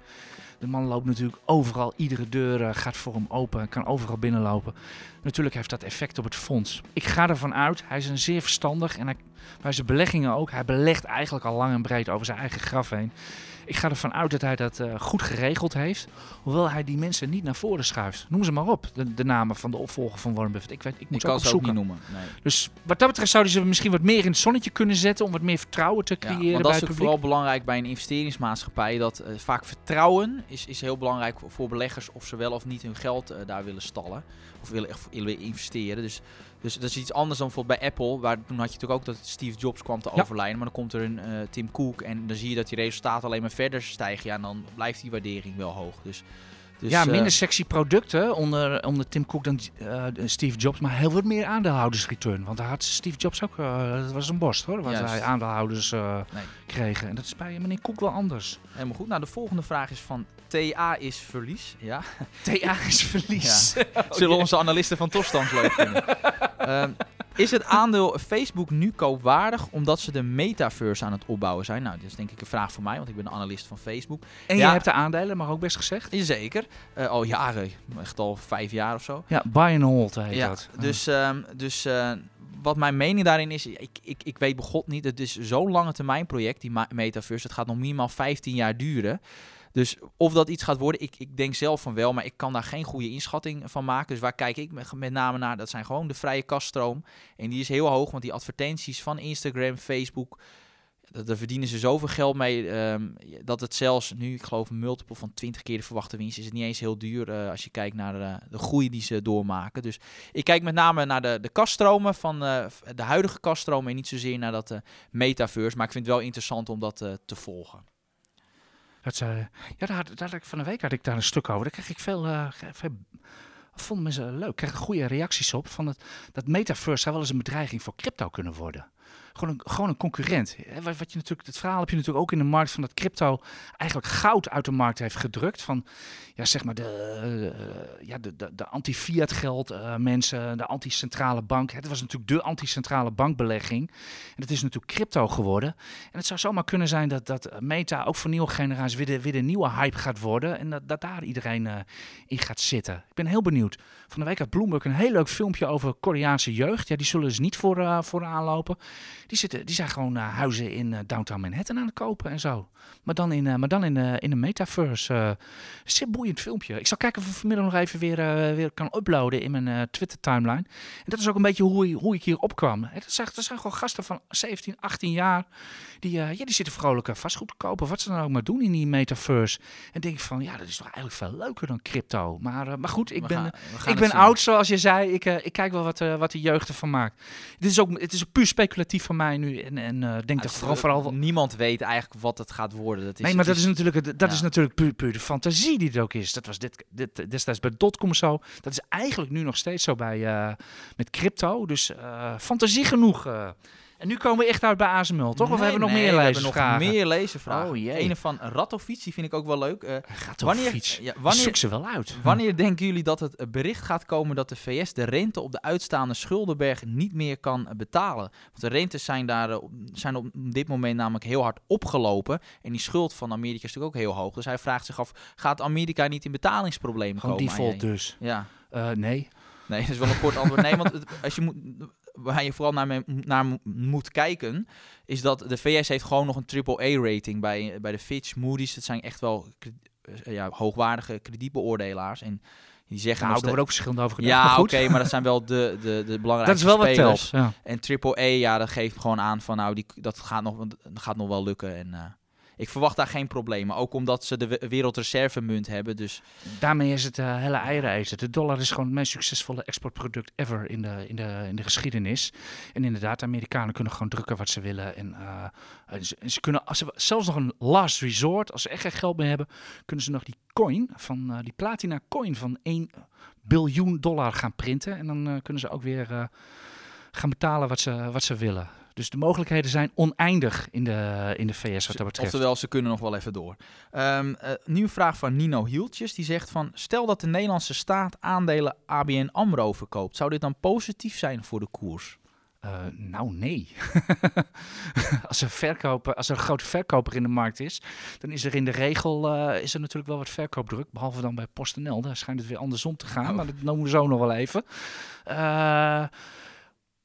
De man loopt natuurlijk overal, iedere deur eh, gaat voor hem open en kan overal binnenlopen. Natuurlijk heeft dat effect op het fonds. Ik ga ervan uit, hij is een zeer verstandig en hij, bij zijn beleggingen ook. Hij belegt eigenlijk al lang en breed over zijn eigen graf heen. Ik ga ervan uit dat hij dat eh, goed geregeld heeft. Hoewel hij die mensen niet naar voren schuift. Noem ze maar op, de, de namen van de opvolger van Warren Buffett. Ik, weet, ik Ik moet kan ook ze ook niet noemen. Nee. Dus wat dat betreft zouden ze misschien wat meer in het zonnetje kunnen zetten. Om wat meer vertrouwen te Ja, creëren want bij dat is vooral belangrijk bij een investeringsmaatschappij. Dat eh, vaak vertrouwen is, is heel belangrijk voor- voor beleggers of ze wel of niet hun geld eh, daar willen stallen. Of willen, echt willen investeren. Dus, dus dat is iets anders dan bijvoorbeeld bij Apple. Waar toen had je natuurlijk ook dat Steve Jobs kwam te Ja. overlijden. Maar dan komt er een eh, Tim Cook en dan zie je dat die resultaten alleen maar verder stijgen. Ja, en dan blijft die waardering wel hoog. Dus, dus, ja, eh, minder sexy producten onder, onder Tim Cook dan eh, Steve Jobs, maar heel wat meer aandeelhoudersreturn. Want daar had Steve Jobs ook, dat was een borst hoor, wat hij aandeelhouders Nee. kregen. En dat is bij meneer Cook wel anders. Helemaal goed. Nou, de volgende vraag is van TA is verlies. Ja. TA is verlies. Oh, Zullen onze analisten van Topstand vinden. Ehm, is het aandeel Facebook nu koopwaardig omdat ze de metaverse aan het opbouwen zijn? Nou, dat is denk ik een vraag voor mij, want ik ben een analist van Facebook. En Ja. je hebt de aandelen, mag ook best gezegd. Zeker. Eh, al jaren, echt al vijf jaar of zo. Ja, buy and hold heet Ja, dat. dus, ehm, dus eh, wat mijn mening daarin is, ik, ik, ik weet begot niet. Het is zo'n lange termijn project, die metaverse. Het gaat nog minimaal 15 jaar duren. Dus of dat iets gaat worden, ik, ik denk zelf van wel, maar ik kan daar geen goede inschatting van maken. Dus waar kijk ik met, name naar? Dat zijn gewoon de vrije kaststroom. En die is heel hoog, want die advertenties van Instagram, Facebook, daar verdienen ze zoveel geld mee ehm, dat het zelfs nu, ik geloof, een multiple van 20 keer de verwachte winst is het niet eens heel duur uh, als je kijkt naar de, de, groei die ze doormaken. Dus ik kijk met name naar de, de kaststromen van uh, de huidige kaststromen en niet zozeer naar dat uh, metaverse. Maar ik vind het wel interessant om dat te volgen. Dat, ja, daar, van de week had ik daar een stuk over. Daar kreeg ik veel, veel vonden mensen leuk. Ik kreeg goede reacties op van het, dat metaverse zou wel eens een bedreiging voor crypto kunnen worden gewoon een, gewoon een concurrent. Wat, wat je natuurlijk, het verhaal heb je natuurlijk ook in de markt van dat crypto eigenlijk goud uit de markt heeft gedrukt. Van ja, zeg maar de, uh, ja, de, de, anti-fiat geld uh, mensen, de anti-centrale bank. Het was natuurlijk de anti-centrale bankbelegging. En dat is natuurlijk crypto geworden. En het zou zomaar kunnen zijn dat, dat Meta ook voor nieuwe generaties weer de, weer nieuwe hype gaat worden. En dat, dat daar iedereen uh, in gaat zitten. Ik ben heel benieuwd. Van de week had Bloomberg een heel leuk filmpje over Koreaanse jeugd. Ja, die zullen dus niet voor, voor aanlopen. Die, zitten, die zijn gewoon uh, huizen in uh, downtown Manhattan aan het kopen en zo. Maar dan in, uh, maar dan in, in de metaverse. zeer boeiend filmpje. Ik zal kijken of ik vanmiddag nog even weer, weer kan uploaden in mijn Twitter-timeline. En dat is ook een beetje hoe, hoe ik hier opkwam. Dat zijn, dat zijn gewoon gasten van 17, 18 jaar. Die, ja, die zitten vrolijk vastgoed te kopen. Wat ze dan ook maar doen in die metaverse. En denk ik van, ja, dat is toch eigenlijk veel leuker dan crypto. Maar, maar goed, ik we ben, gaan, ik ben oud zoals je zei. Ik, ik kijk wel wat, wat de jeugd ervan maakt. Dit is ook, het is puur speculatief van mij nu. En, en uh, denk dat vooral, vooral... Niemand weet eigenlijk wat het gaat worden. Dat is, nee, maar dat is natuurlijk, dat is natuurlijk puur, puur de fantasie die het ook is. Dat was dit, dit destijds bij Dotcom zo. Dat is eigenlijk nu nog steeds zo bij, uh, met crypto. Dus uh, fantasie genoeg. En nu komen we echt uit bij ASML, toch? of we hebben nog meer lezervragen? We hebben nog meer lezervragen. Oh, jee. Een van Ratofiets, die vind ik ook wel leuk. Uh, wanneer, ja, wanneer, zoek ze wel uit. Wanneer denken jullie dat het bericht gaat komen dat de VS de rente op de uitstaande schuldenberg niet meer kan betalen? Want de rentes zijn, daar, zijn op dit moment namelijk heel hard opgelopen. En die schuld van Amerika is natuurlijk ook heel hoog. Dus hij vraagt zich af, gaat Amerika niet in betalingsproblemen Gewoon komen? default dus? Ja. Uh, nee. Nee, dat is wel een kort antwoord. Nee, want als je moet, waar je vooral naar, naar moet kijken, is dat de VS heeft gewoon nog een AAA-rating bij, bij de Fitch, Moody's. Dat zijn echt wel eh, ja, hoogwaardige kredietbeoordelaars. En die zeggen nou, er wordt ook verschillend over gedaan. Ja, oké, maar dat zijn wel de, de, de belangrijkste Dat is wel wat telt. Ja. En AAA, ja, dat geeft gewoon aan van, nou, die, dat gaat nog, dat gaat nog wel lukken. En, uh, ik verwacht daar geen problemen. Ook omdat ze de wereldreservemunt hebben. Dus... Daarmee is het uh, hele eieren De dollar is gewoon het meest succesvolle exportproduct ever in de, in, de, in de geschiedenis. En inderdaad, de Amerikanen kunnen gewoon drukken wat ze willen. En uh, ze, kunnen als ze, zelfs nog een last resort, als ze echt geen geld meer hebben, kunnen ze nog die coin, van, uh, die platina coin van 1 biljoen dollar gaan printen. En dan kunnen ze ook weer gaan betalen wat ze, wat ze willen. Dus de mogelijkheden zijn oneindig in de, in de VS wat dat betreft. Oftewel, ze kunnen nog wel even door. Um, uh, nieuwe vraag van Nino Hieltjes. Die zegt van, stel dat de Nederlandse staat aandelen ABN AMRO verkoopt. Zou dit dan positief zijn voor de koers? Uh, nou, nee. als, er verkoper, als er een grote verkoper in de markt is, dan is er in de regel uh, is er natuurlijk wel wat verkoopdruk. Behalve dan bij PostNL. Daar schijnt het weer andersom te gaan. Oh. Maar dat noemen we zo nog wel even. Uh,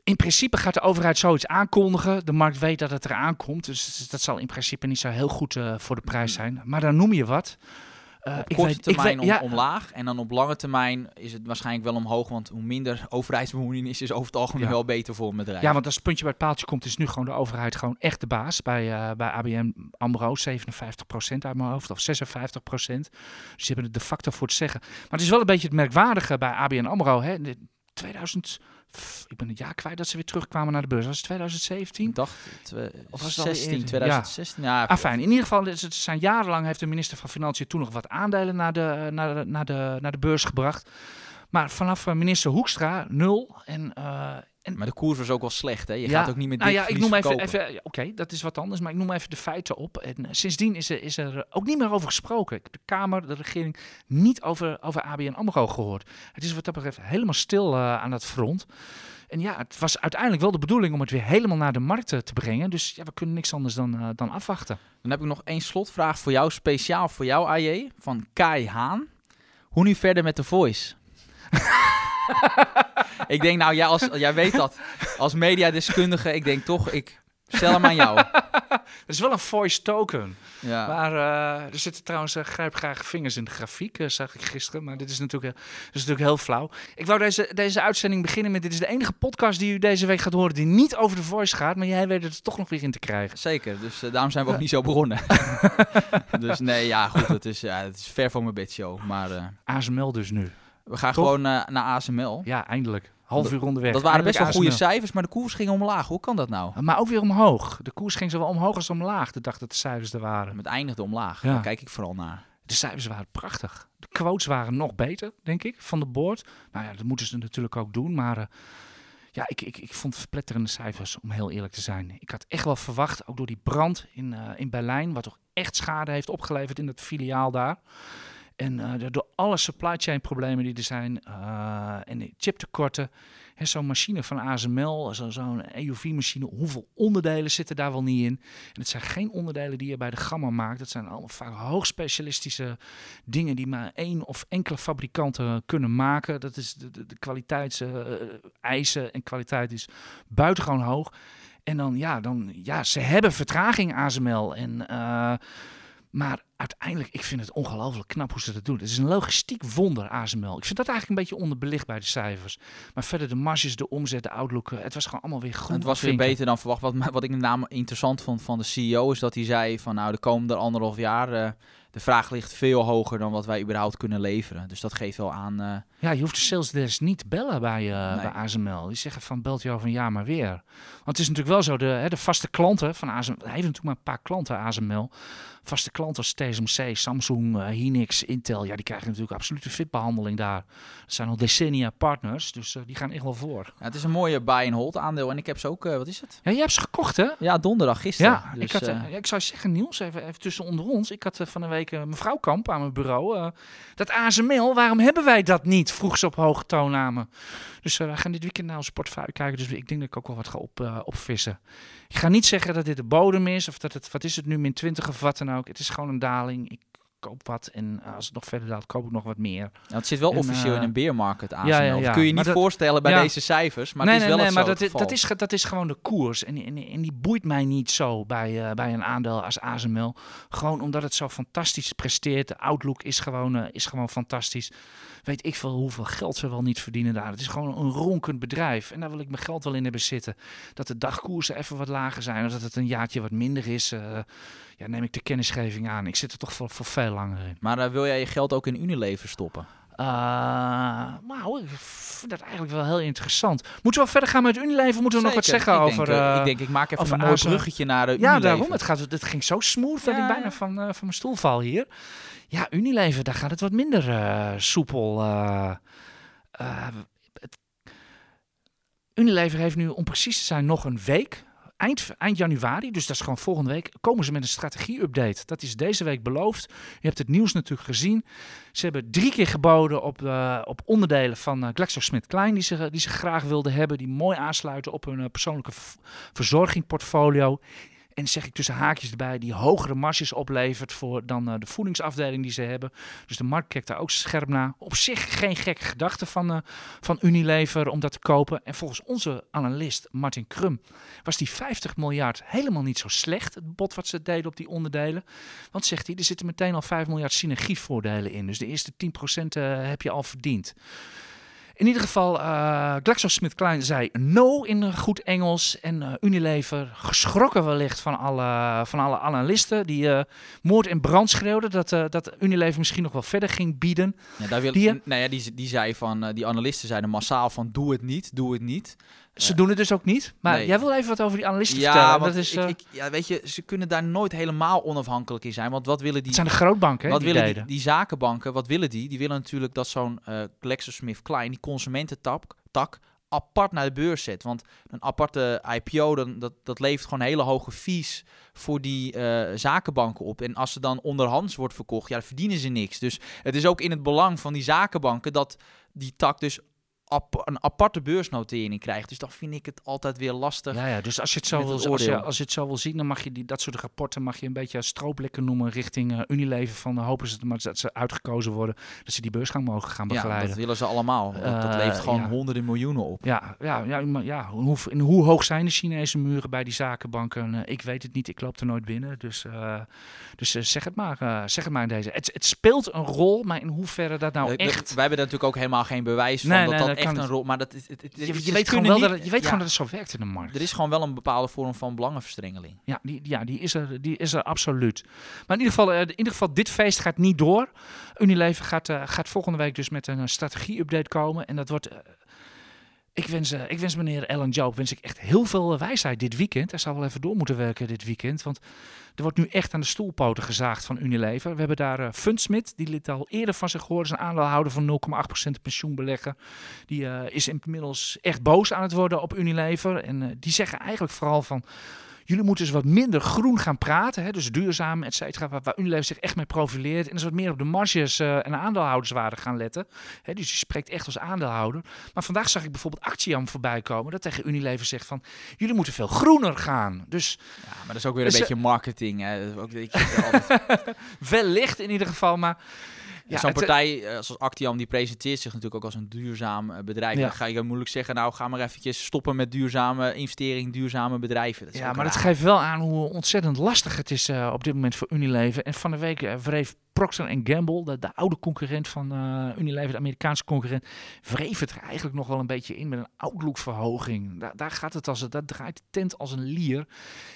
in principe gaat de overheid zoiets aankondigen. De markt weet dat het eraan komt. Dus dat zal in principe niet zo heel goed uh, voor de prijs zijn. Maar dan noem je wat. Uh, op korte weet, termijn weet, om, omlaag. En dan op lange termijn is het waarschijnlijk wel omhoog. Want hoe minder overheidsbemoeienis is over het algemeen ja. wel beter voor een bedrijf. Ja, want als het puntje bij het paaltje komt, is nu gewoon de overheid gewoon echt de baas. Bij, uh, bij ABN AMRO 57% uit mijn hoofd. Of 56%. Dus ze hebben het de facto voor te zeggen. Maar het is wel een beetje het merkwaardige bij ABN AMRO. Hè. 2000 ik ben het jaar kwijt dat ze weer terugkwamen naar de beurs. Was het 2017? Ik dacht of was het 16, 2016. Ja, ja ah, fijn. In ieder geval, het zijn jarenlang heeft de minister van Financiën toen nog wat aandelen naar de, naar de, naar de, naar de beurs gebracht. Maar vanaf minister Hoekstra nul. En, uh, en, maar de koers was ook wel slecht, hè? Je gaat ook niet met nou ja, ik noem even, even Oké, dat is wat anders, maar ik noem even de feiten op. En uh, sindsdien is er, is er ook niet meer over gesproken. Ik heb de Kamer, de regering, niet over, over ABN AMRO gehoord. Het is wat dat betreft helemaal stil uh, aan dat front. En ja, het was uiteindelijk wel de bedoeling om het weer helemaal naar de markt te brengen. Dus ja, we kunnen niks anders dan, uh, dan afwachten. Dan heb ik nog één slotvraag voor jou, speciaal voor jou, AJ, van Kai Haan. Hoe nu verder met de Voice? ik denk, nou, jij, als, jij weet dat. Als mediadeskundige, ik denk toch, ik stel hem aan jou. Dat is wel een voice token. Ja. Maar eh, er zitten trouwens, uh, grijp graag vingers in de grafiek, uh, zag ik gisteren. Maar dit is natuurlijk, dit is natuurlijk heel flauw. Ik wou deze, deze uitzending beginnen met, dit is de enige podcast die u deze week gaat horen die niet over de voice gaat. Maar jij weet het er toch nog weer in te krijgen. Zeker, dus daarom zijn we ook niet zo begonnen. dus nee, ja goed, het is, ja, het is ver van mijn bedshow. Maar, ASML dus nu. We gaan gewoon naar ASML. Ja, eindelijk. Half uur onderweg. Dat waren best wel goede cijfers, maar de koers ging omlaag. Hoe kan dat nou? Maar ook weer omhoog. De koers ging zowel omhoog als omlaag de dag dat de cijfers er waren. Het eindigde omlaag. Ja. Daar kijk ik vooral naar. De cijfers waren prachtig. De quotes waren nog beter, denk ik, van de board. Nou ja, dat moeten ze natuurlijk ook doen. Maar uh, ja, ik, ik, ik vond verpletterende cijfers, om heel eerlijk te zijn. Ik had echt wel verwacht, ook door die brand in, uh, in Berlijn, wat toch echt schade heeft opgeleverd in dat filiaal daar. En uh, door alle supply chain problemen die er zijn uh, en chiptekorten, zo'n machine van ASML, zo'n zo EUV-machine, hoeveel onderdelen zitten daar wel niet in? En het zijn geen onderdelen die je bij de Gamma maakt. Dat zijn allemaal vaak hoogspecialistische dingen die maar één of enkele fabrikanten kunnen maken. Dat is de, de, kwaliteitseisen en kwaliteit is buitengewoon hoog. En dan ja, dan, ja, ze hebben vertraging ASML en... Maar uiteindelijk, ik vind het ongelooflijk knap hoe ze dat doen. Het is een logistiek wonder, ASML. Ik vind dat eigenlijk een beetje onderbelicht bij de cijfers. Maar verder de marges, de omzet, de outlook, het was gewoon allemaal weer goed. Het was weer beter dan verwacht. Wat, wat ik met name interessant vond van de CEO is dat hij zei van nou de komende anderhalf jaar... Uh, de vraag ligt veel hoger dan wat wij überhaupt kunnen leveren. Dus dat geeft wel aan... Uh... Ja, je hoeft de sales desk niet te bellen bij, uh, nee. bij ASML. Die zeggen van belt over een jaar maar weer. Want het is natuurlijk wel zo, de, hè, de vaste klanten van ASML... Hij heeft natuurlijk maar een paar klanten ASML vaste klanten als TSMC, Samsung, uh, Hynix, Intel, ja, die krijgen natuurlijk absolute fitbehandeling daar. Dat zijn al decennia partners, dus uh, die gaan echt wel voor. Ja, het is een mooie buy-and-hold aandeel en ik heb ze ook, uh, wat is het? Ja, je hebt ze gekocht hè? Ja, donderdag, gisteren. Ja, dus, ik, had, ja, ik zou zeggen Niels, even, even tussen onder ons. Ik had van een week mevrouw Kamp aan mijn bureau. dat ASML, waarom hebben wij dat niet? Vroeg ze op hoge tooname. Dus wij gaan dit weekend naar onze portefeuille kijken, dus ik denk dat ik ook wel wat ga op, opvissen. Ik ga niet zeggen dat dit de bodem is, of dat het, wat is het nu, min 20 of wat dan ook. Het is gewoon een daling. Ik koop wat en als het nog verder daalt, koop ik nog wat meer. Het zit wel en, officieel uh, in een beermarket aan. Ja, ja, ja. kun je niet dat, voorstellen bij deze cijfers, maar nee, het is wel nee, maar dat, dat, is, dat is gewoon de koers. En, en, en die boeit mij niet zo bij, uh, bij een aandeel als ASML. Gewoon omdat het zo fantastisch presteert. De outlook is gewoon, uh, is gewoon fantastisch. Weet ik veel hoeveel geld ze wel niet verdienen daar. Het is gewoon een ronkend bedrijf. En daar wil ik mijn geld wel in hebben zitten. Dat de dagkoersen even wat lager zijn. Of dat het een jaartje wat minder is. Uh, ja, neem ik de kennisgeving aan. Ik zit er toch voor, voor veel langer in. Maar uh, wil jij je geld ook in Unilever stoppen? Uh, nou, ik vind dat eigenlijk wel heel interessant. Moeten we wel verder gaan met Unilever? Moeten we Zeker. nog wat zeggen ik over... Denk, uh, ik denk, ik maak even een mooi bruggetje naar uh, Ja, daarom. Het, gaat, het ging zo smooth ja. dat ik bijna van, van mijn stoel val hier. Ja, Unilever, daar gaat het wat minder uh, soepel. Uh, uh, het... Unilever heeft nu, om precies te zijn, nog een week. Eind, eind januari, dus dat is gewoon volgende week, komen ze met een strategie-update. Dat is deze week beloofd. Je hebt het nieuws natuurlijk gezien. Ze hebben drie keer geboden op, op onderdelen van GlaxoSmithKline die ze, die ze graag wilden hebben. Die mooi aansluiten op hun persoonlijke verzorgingportfolio. En zeg ik tussen haakjes erbij, die hogere marges oplevert voor dan uh, de voedingsafdeling die ze hebben. Dus de markt kijkt daar ook scherp naar. Op zich geen gekke gedachte van, uh, van Unilever om dat te kopen. En volgens onze analist Martin Krum was die 50 miljard helemaal niet zo slecht. Het bod wat ze deden op die onderdelen. Want zegt hij, er zitten meteen al 5 miljard synergievoordelen in. Dus de eerste 10% uh, heb je al verdiend. In ieder geval, uh, GlaxoSmithKline zei no in goed Engels. En uh, Unilever, geschrokken wellicht van alle, van alle analisten, die uh, moord en brand schreeuwden dat, dat Unilever misschien nog wel verder ging bieden. Ja, daar wil, die, nou ja, die, die, zei van, die analisten zeiden massaal van doe het niet, doe het niet. Ze doen het dus ook niet. Maar nee. jij wil even wat over die analisten ja, vertellen. Want dat is, ik, ik, ja, weet je, ze kunnen daar nooit helemaal onafhankelijk in zijn. Want wat willen die... Het zijn de grootbanken, Wat die willen die, die, zakenbanken, wat willen die? Die willen natuurlijk dat zo'n uh, GlaxoSmithKline, die consumententak, tak, apart naar de beurs zet. Want een aparte IPO, dan, dat, dat levert gewoon hele hoge fees voor die uh, zakenbanken op. En als ze dan onderhands wordt verkocht, ja, dan verdienen ze niks. Dus het is ook in het belang van die zakenbanken dat die tak dus een aparte beursnotering krijgt. Dus dan vind ik het altijd weer lastig. Ja, ja, dus als je het zo wil, als je, als je het zo wil zien, dan mag je die, dat soort rapporten mag je een beetje strooplekken noemen richting eh, Unilever. Van uh, hopen ze maar dat ze uitgekozen worden, dat ze die beursgang mogen gaan Ja, begeleiden. dat willen ze allemaal. Dat, dat Eh, levert gewoon ja. honderden miljoenen op. Ja, ja, ja, maar ja hoe, in hoe hoog zijn de Chinese muren bij die zakenbanken? Eh, ik weet het niet, ik loop er nooit binnen. Dus, eh, dus eh, zeg, het maar, eh, zeg het maar in deze. Het, het speelt een rol, maar in hoeverre dat nou Eh, echt... Wij hebben er natuurlijk ook helemaal geen bewijs van Nee, dat nee, dat dat echt kan een rol... Maar dat is, het, het, Je, weet, gewoon kunnen wel niet- dat, het- je weet ja, gewoon dat het zo werkt in de markt. Er is gewoon wel een bepaalde vorm van belangenverstrengeling. Ja, die, ja die, is er, die is er absoluut. Maar in ieder geval, eh, in ieder geval dit feest gaat niet door. Unilever gaat, eh, gaat volgende week dus met een eh, strategie-update komen. En dat wordt... ik wens, eh, ik wens meneer Ellen Joop wens ik echt heel veel eh, wijsheid dit weekend. Hij zou wel even door moeten werken dit weekend. Want er wordt nu echt aan de stoelpoten gezaagd van Unilever. We hebben daar Fundsmit, die liet al eerder van zich horen. is een aandeelhouder van 0,8% pensioenbelegger. Die eh, is inmiddels echt boos aan het worden op Unilever. En die zeggen eigenlijk vooral van... Jullie moeten eens wat minder groen gaan praten. Hè? Dus duurzaam, et cetera. Waar, waar Unilever zich echt mee profileert. En dus wat meer op de marges eh, en aandeelhouderswaarde gaan letten. Hè? Dus die spreekt echt als aandeelhouder. Maar vandaag zag ik bijvoorbeeld Actiam voorbij komen. Dat tegen Unilever zegt van... Jullie moeten veel groener gaan. Dus Ja, maar dat is ook weer Dus, een eh, beetje marketing. Hè. Dat is Ook, ik zit altijd- wellicht in ieder geval. Maar ja, Zo'n partij eh, zoals Actiam, die presenteert zich natuurlijk ook als een duurzaam eh, bedrijf. Ja. Dan ga je moeilijk zeggen, nou ga maar eventjes stoppen met duurzame investering, duurzame bedrijven. Ja, maar dat geeft wel aan hoe ontzettend lastig het is eh, op dit moment voor Unilever. En van de week wreef Procter Gamble, de, de oude concurrent van eh, Unilever, de Amerikaanse concurrent, wreef het er eigenlijk nog wel een beetje in met een outlookverhoging. Daar, daar gaat het als het, dat draait de tent als een lier.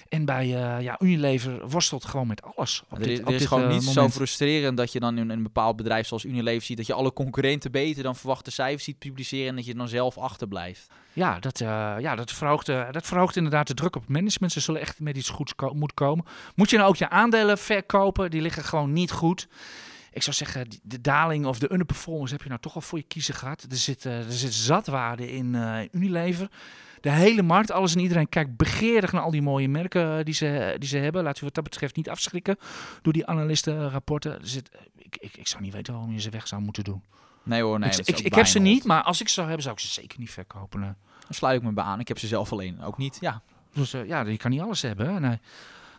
En bij eh, ja, Unilever worstelt gewoon met alles. Op Er, dit, is- op is dit, gewoon eh, niet zo frustrerend dat je dan in een bepaald bedrijf zoals Unilever ziet dat je alle concurrenten beter dan verwachte cijfers ziet publiceren en dat je dan zelf achterblijft. Ja, dat, ja dat, verhoogt, dat verhoogt inderdaad de druk op het management. Ze zullen echt met iets goeds ko- moeten komen. Moet je nou ook je aandelen verkopen? Die liggen gewoon niet goed. Ik zou zeggen, de daling of de underperformance heb je nou toch al voor je kiezen gehad. Er zit, eh, er zit zatwaarde in eh, Unilever. De hele markt, alles en iedereen kijkt begeerig naar al die mooie merken eh, die ze, die ze hebben. Laat u wat dat betreft niet afschrikken door die analistenrapporten. Er zit, ik, ik, ik zou niet weten waarom je ze weg zou moeten doen. Nee hoor, nee. ik heb ze niet, maar als ik ze zou hebben, zou ik ze zeker niet verkopen. Dan sluit ik me bij aan. Ik heb ze zelf alleen ook niet. Ja, Dus ja, je kan niet alles hebben. Hè? Nee.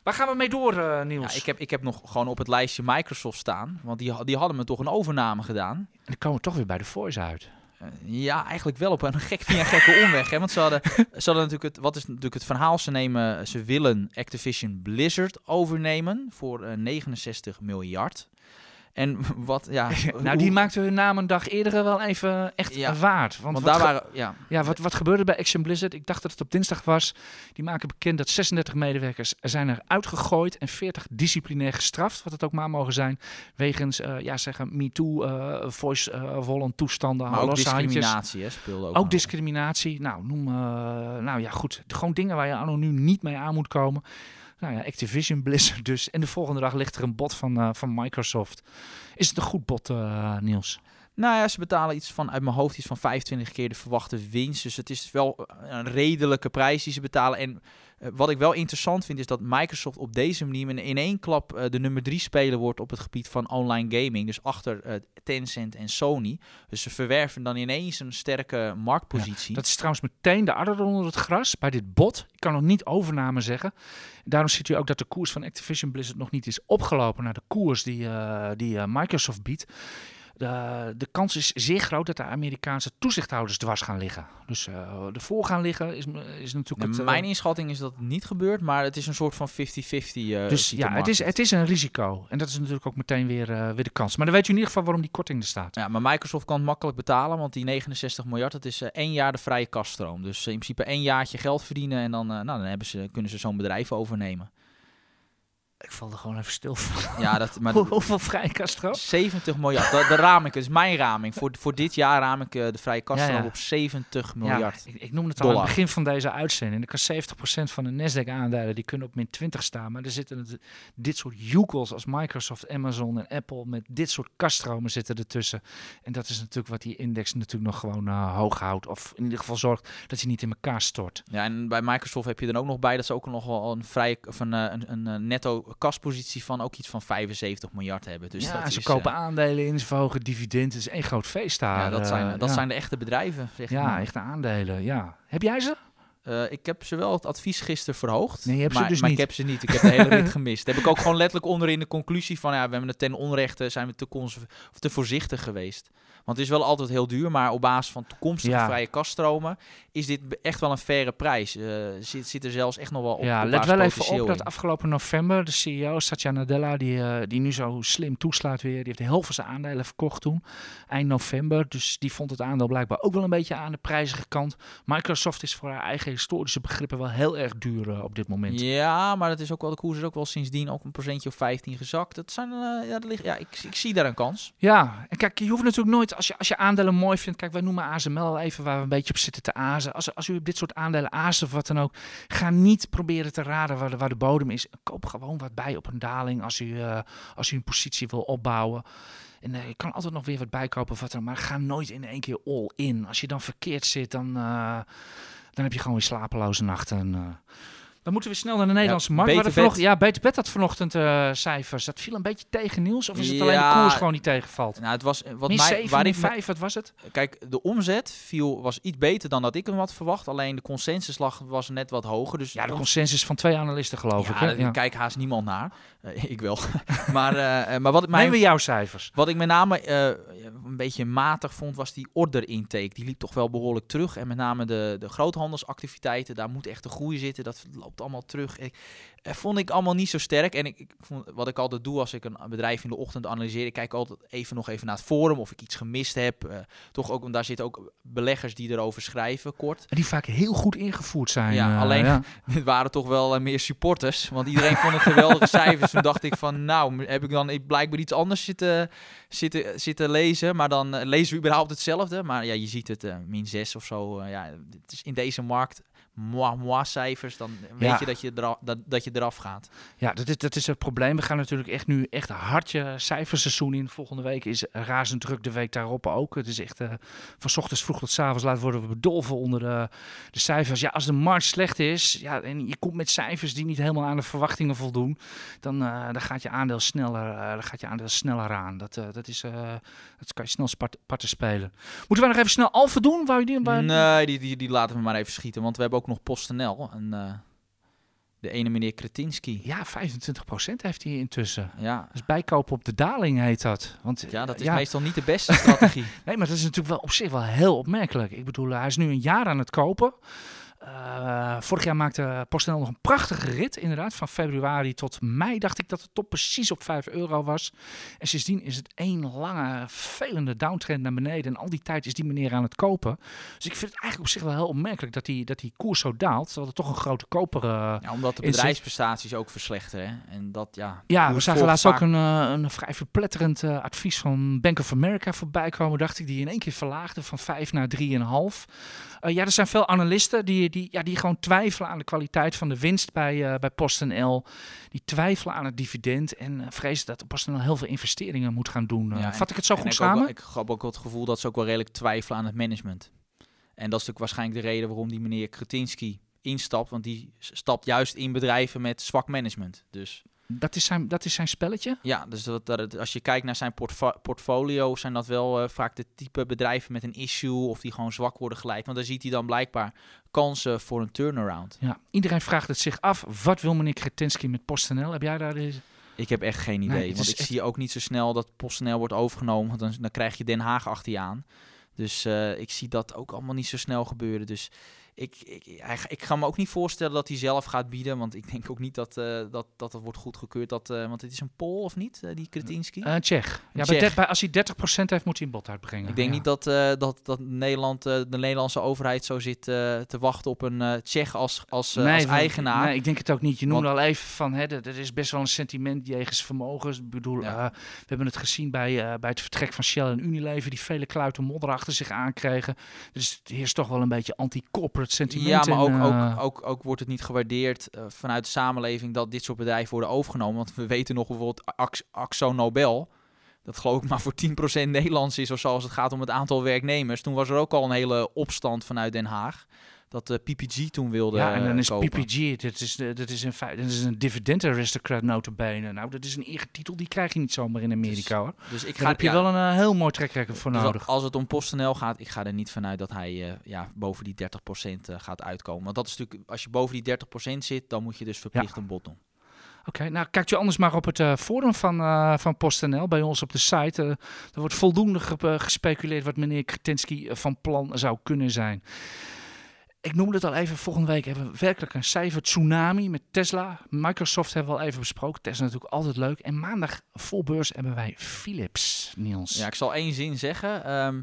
Waar gaan we mee door, eh, Niels? ja ik, heb, ik heb nog gewoon op het lijstje Microsoft staan. Want die, die hadden me toch een overname gedaan. En dan komen we toch weer bij de Voice uit. Eh, ja, eigenlijk wel op een gek, via een gekke omweg. Hè? Want ze hadden, ze hadden natuurlijk het, wat is natuurlijk het verhaal? Ze, nemen, ze willen Activision Blizzard overnemen voor eh, 69 miljard. En wat, ja... nou, die maakten hun naam een dag eerder wel even echt Ja, waard. Want, daar waren, ja, ja, wat, wat gebeurde bij Action Blizzard? Ik dacht dat het op dinsdag was. Die maken bekend dat 36 medewerkers zijn er uitgegooid en 40 disciplinair gestraft, wat het ook maar mogen zijn, wegens, eh, ja, zeggen, MeToo, eh voice uh, toestanden, maar ook discriminatie hè, speelde ook. Ook discriminatie. Nou, noem. nou ja, goed. Gewoon dingen waar je anoniem niet mee aan moet komen. Nou ja, Activision Blizzard dus. En de volgende dag ligt er een bod van, eh, van Microsoft. Is het een goed bod, eh, Niels? Nou ja, ze betalen iets van, uit mijn hoofd, iets van 25 keer de verwachte winst. Dus het is wel een redelijke prijs die ze betalen. En eh, wat ik wel interessant vind, is dat Microsoft op deze manier in, één klap eh, de nummer drie speler wordt op het gebied van online gaming. Dus achter eh, Tencent en Sony. Dus ze verwerven dan ineens een sterke marktpositie. Dat is trouwens meteen de adder onder het gras bij dit bod. Ik kan nog niet overname zeggen. Daarom ziet u ook dat de koers van Activision Blizzard nog niet is opgelopen naar de koers die, eh, die eh, Microsoft biedt. De, de kans is zeer groot dat de Amerikaanse toezichthouders dwars gaan liggen. Dus uh, ervoor gaan liggen is, is natuurlijk. Nou, het, mijn inschatting is dat het niet gebeurt, maar het is een soort van 50-50. Uh, dus ja, het is, het is een risico. En dat is natuurlijk ook meteen weer, uh, weer de kans. Maar dan weet u in ieder geval waarom die korting er staat. Ja, maar Microsoft kan het makkelijk betalen, want die 69 miljard, dat is één jaar de vrije kaststroom. Dus in principe één jaartje geld verdienen en dan, nou, dan hebben ze, kunnen ze zo'n bedrijf overnemen. Ik val er gewoon even stil van. Ja, dat, maar Hoe, hoeveel vrije kaststroom? 70 miljard. De, de raming, is mijn raming. Voor, voor dit jaar raam ik uh, de vrije ja, ja. op 70 miljard. Ja, ik, ik noemde het al aan het begin van deze uitzending. Ik kan 70% van de Nasdaq-aandelen die kunnen op min 20 staan. Maar er zitten het, dit soort joekels als Microsoft, Amazon en Apple met dit soort kaststromen zitten ertussen. En dat is natuurlijk wat die index natuurlijk nog gewoon uh, hoog houdt. Of in ieder geval zorgt dat hij niet in elkaar stort. Ja, en bij Microsoft heb je dan ook nog bij dat ze ook nog wel een vrije of een, een, een, een netto kaspositie van ook iets van 75 miljard hebben. Dus ja, dat ze is, kopen eh, aandelen in, ze verhogen dividend. Het is één groot feest daar. ja, dat zijn, eh, dat zijn de echte bedrijven. Zeg Ja, maar. echte aandelen, ja. Heb jij ze? Eh, ik heb ze wel het advies gisteren verhoogd. Nee, maar, dus maar ik heb ze niet. Ik heb de hele rit gemist. Heb ik ook gewoon letterlijk onderin de conclusie van ja, we hebben het ten onrechte zijn we te, of te voorzichtig geweest. Want het is wel altijd heel duur, maar op basis van toekomstige Ja. vrije kaststromen is dit echt wel een faire prijs. Eh zit, zit er zelfs echt nog wel op. ja, op let wel even op dat afgelopen november de CEO Satya Nadella, die, eh, die nu zo slim toeslaat weer, die heeft helft van zijn aandelen verkocht toen, eind november. Dus die vond het aandeel blijkbaar ook wel een beetje aan de prijzige kant. Microsoft is voor haar eigen historische begrippen wel heel erg duur op dit moment. Ja, maar dat is ook wel, de koers is ook wel sindsdien ook een procentje of 15 gezakt. Dat zijn, eh, ja, dat ligt, ja ik, ik zie daar een kans. Ja, en kijk, je hoeft natuurlijk nooit, als je, als je aandelen mooi vindt, kijk, wij noemen ASML al even waar we een beetje op zitten te azen. Als, als u op dit soort aandelen aast of wat dan ook, ga niet proberen te raden waar de, waar de bodem is. Koop gewoon wat bij op een daling als u, eh, als u een positie wil opbouwen. En eh, je kan altijd nog weer wat bijkopen of wat dan maar ga nooit in één keer all in. Als je dan verkeerd zit, dan, dan heb je gewoon weer slapeloze nachten. eh. Dan moeten we snel naar de Nederlandse markt. Ja, Beter Bed had vanochtend eh, cijfers. Dat viel een beetje tegen nieuws. Of is het alleen de koers gewoon die tegenvalt? Nou, het was eh, wat Min mij, 7, waar min ik me- 5, wat was het? Kijk, de omzet viel, was iets beter dan dat ik hem had verwacht. Alleen de consensuslag was net wat hoger. Dus Ja, de consensus van twee analisten geloof ja, ik. Hè? daar Ja. kijkt haast niemand naar. Eh, ik wel. maar, maar wat, ik mijn, Nemen we jouw cijfers. wat ik met name een beetje matig vond, was die order intake. Die liep toch wel behoorlijk terug. En met name de, de groothandelsactiviteiten, daar moet echt de groei zitten. Dat loopt allemaal terug. Ik, eh, vond ik allemaal niet zo sterk. En ik, ik vond, wat ik altijd doe als ik een bedrijf in de ochtend analyseer, ik kijk altijd even nog even naar het forum of ik iets gemist heb. Eh, toch ook, want daar zitten ook beleggers die erover schrijven, kort. Die vaak heel goed ingevoerd zijn. Ja, eh, alleen- ja. Het waren toch wel meer supporters. Want iedereen vond het geweldige cijfers. Toen dacht ik van, nou, heb ik dan ik blijkbaar iets anders zitten, zitten, zitten lezen. Maar dan lezen we überhaupt hetzelfde. Maar ja, je ziet het, min 6 of zo. ja, het is in deze markt, moi, moi cijfers, dan weet Ja. je, dat je, eraf, dat, dat je eraf gaat. Ja, dat is, dat is het probleem. We gaan natuurlijk echt nu echt hard je cijferseizoen in. Volgende week is razend druk, de week daarop ook. Het is echt eh, van ochtends vroeg tot 's avonds laat worden we bedolven onder de, de cijfers. Ja, als de markt slecht is ja, en je komt met cijfers die niet helemaal aan de verwachtingen voldoen, dan, eh, dan gaat je aandeel sneller, eh, dan gaat je aandeel sneller aan. Dat, dat, is, dat kan je snel parten spelen. Moeten wij nog even snel Alfa doen? Wou je die, wou- Nee, die, die, die laten we maar even schieten. Want we hebben ook nog PostNL. En eh, de ene meneer Kretinski. Ja, 25% heeft hij intussen. Ja, Dus bijkopen op de daling heet dat. Want, ja dat is ja, meestal niet de beste strategie. Nee, maar dat is natuurlijk wel op zich wel heel opmerkelijk. Ik bedoel, hij is nu een jaar aan het kopen. Eh, vorig jaar maakte PostNL nog een prachtige rit, inderdaad. Van februari tot mei dacht ik dat de top precies op 5 euro was. En sindsdien is het één lange, velende downtrend naar beneden. En al die tijd is die meneer aan het kopen. Dus ik vind het eigenlijk op zich wel heel opmerkelijk dat die, dat die koers zo daalt. Terwijl het toch een grote koper eh, Ja, omdat de bedrijfsprestaties ook verslechteren. hè. En dat, ja... Ja, we zagen laatst ook een, eh, een vrij verpletterend advies van Bank of America voorbij komen, dacht ik, die in één keer verlaagde van 5 naar 3,5. Eh ja, er zijn veel analisten die, die, ja, die gewoon twijfelen aan de kwaliteit van de winst bij, eh bij PostNL. Die twijfelen aan het dividend en eh, vrezen dat PostNL heel veel investeringen moet gaan doen. Eh, Ja, vat ik het zo goed wel- samen? ik heb ook wel het gevoel dat ze ook wel redelijk twijfelen aan het management. En dat is natuurlijk waarschijnlijk de reden waarom die meneer Kretinski instapt. Want die stapt juist in bedrijven met zwak management. Dus Dat, is zijn, dat is zijn spelletje? ja, dus dat, dat, als je kijkt naar zijn portfo- portfolio, zijn dat wel eh, vaak de type bedrijven met een issue of die gewoon zwak worden geleid. Want daar ziet hij dan blijkbaar kansen voor een turnaround. Ja, iedereen vraagt het zich af. Wat wil meneer Kretinsky met PostNL? Heb jij daar deze... Ik heb echt geen idee. Nee, want ik echt- zie ook niet zo snel dat PostNL wordt overgenomen. Want dan, dan krijg je Den Haag achter je aan. Dus eh, ik zie dat ook allemaal niet zo snel gebeuren. Dus ik, ik, ik ga me ook niet voorstellen dat hij zelf gaat bieden. Want ik denk ook niet dat eh, dat, dat, dat wordt goedgekeurd. Dat, eh, want het is een Pool of niet, eh, die Kretinski? Eh Tsjech. Ja, bij Tsjech. de- bij- als hij 30% heeft, moet hij een bod uitbrengen. ik denk Ja. niet dat, dat, dat Nederland, de Nederlandse overheid zo zit te wachten op een Tsjech als, als, als eigenaar. Nee, ik denk het ook niet. Je noemde Want- al even van, hè, er is best wel een sentiment jegens vermogens. Ik bedoel, Ja. we hebben het gezien bij, bij het vertrek van Shell en Unilever, die vele kluiten modder achter zich aankregen. Dus er is toch wel een beetje sentiment. Ja, maar ook, in, eh, ook, ook, ook wordt het niet gewaardeerd eh, vanuit de samenleving dat dit soort bedrijven worden overgenomen. Want we weten nog bijvoorbeeld Ax- Axo Nobel. Dat geloof ik maar voor 10% Nederlands is of zo als het gaat om het aantal werknemers. Toen was er ook al een hele opstand vanuit Den Haag. Dat de PPG toen wilde Ja, en dan is kopen. PPG, dat is, de- dat is feite dat is een dividend aristocrat notabene. Nou, dat is een eretitel, die krijg je niet zomaar in Amerika hoor. Dus ik Daar ga heb je ja, wel een eh, heel mooi record voor dus nodig. als het om PostNL gaat, ik ga er niet vanuit dat hij eh, ja, boven die 30% eh, gaat uitkomen. Want dat is natuurlijk, als je boven die 30% zit, dan moet je dus verplicht een bod doen. Oké, nou kijkt u anders maar op het eh, forum van, eh van PostNL bij ons op de site. Eh, er wordt voldoende ge- eh, gespeculeerd wat meneer Kretinsky eh, van plan zou kunnen zijn. Ik noemde het al even, volgende week hebben we werkelijk een cijfer tsunami met Tesla. Microsoft hebben we al even besproken. Tesla natuurlijk altijd leuk. En maandag vol beurs hebben wij Philips, Niels. Ja, ik zal één zin zeggen. Ehm,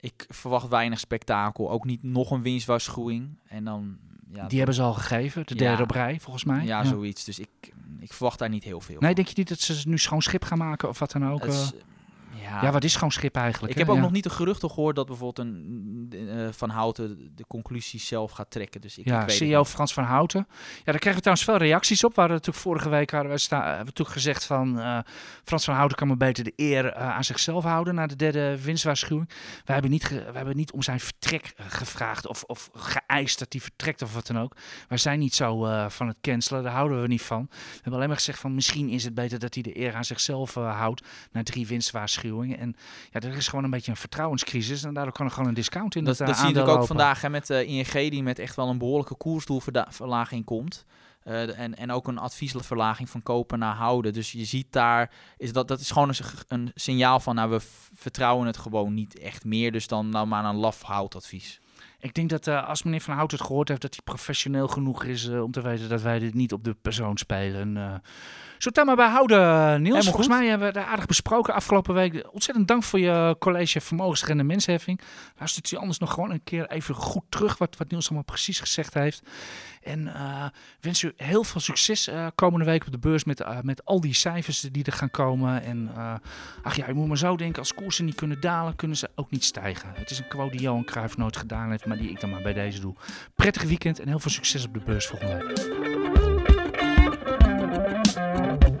ik verwacht weinig spektakel. Ook niet nog een winstwaarschuwing. En dan... Ja, Die hebben ze al gegeven, de Ja. derde op rij volgens mij. ja, zoiets. Dus ik, ik verwacht daar niet heel veel Nee, van. denk je niet dat ze nu schoon schip gaan maken of wat dan ook? Ja, wat is schoon schip eigenlijk? ik hè? heb ook nog niet de geruchten gehoord dat bijvoorbeeld een eh, Van Houten de conclusies zelf gaat trekken. Dus ik, Ja, ik CEO. Frans van Houten. Ja, daar kregen we trouwens veel reacties op. We hadden natuurlijk vorige week hadden we, sta, hebben we natuurlijk gezegd van eh, Frans van Houten kan maar beter de eer eh, aan zichzelf houden na de derde winstwaarschuwing. We hebben niet, we hebben niet om zijn vertrek gevraagd of, of geëist dat hij vertrekt of wat dan ook. Wij zijn niet zo van het cancelen, daar houden we niet van. We hebben alleen maar gezegd van misschien is het beter dat hij de eer aan zichzelf houdt na drie winstwaarschuwingen. En ja, er is gewoon een beetje een vertrouwenscrisis en daardoor kan er gewoon een discount in Dat, het dat eh, zie je natuurlijk ook lopen. vandaag hè, met de ING die met echt wel een behoorlijke koersdoelverlaging komt. Eh, en, en ook een adviesverlaging van kopen naar houden. Dus je ziet daar, is dat, dat is gewoon een, signaal van, nou we vertrouwen het gewoon niet echt meer. Dus dan nou maar een laf houdadvies. Ik denk dat eh, als meneer Van Hout het gehoord heeft, dat hij professioneel genoeg is eh, om te weten dat wij dit niet op de persoon spelen. Zullen we het daar maar bij houden, Niels? Volgens mij hebben we het aardig besproken afgelopen week. Ontzettend dank voor je college vermogensrecht en mensheffing. Luistert u anders nog gewoon een keer even goed terug wat, wat Niels allemaal precies gezegd heeft. En eh, wens u heel veel succes eh, komende week op de beurs met, eh, met al die cijfers die er gaan komen. En ach ja, je moet maar zo denken, als koersen niet kunnen dalen, kunnen ze ook niet stijgen. Het is een quote die Johan Cruijff nooit gedaan heeft, maar die ik dan maar bij deze doe. Prettig weekend en heel veel succes op de beurs volgende week. Thank you.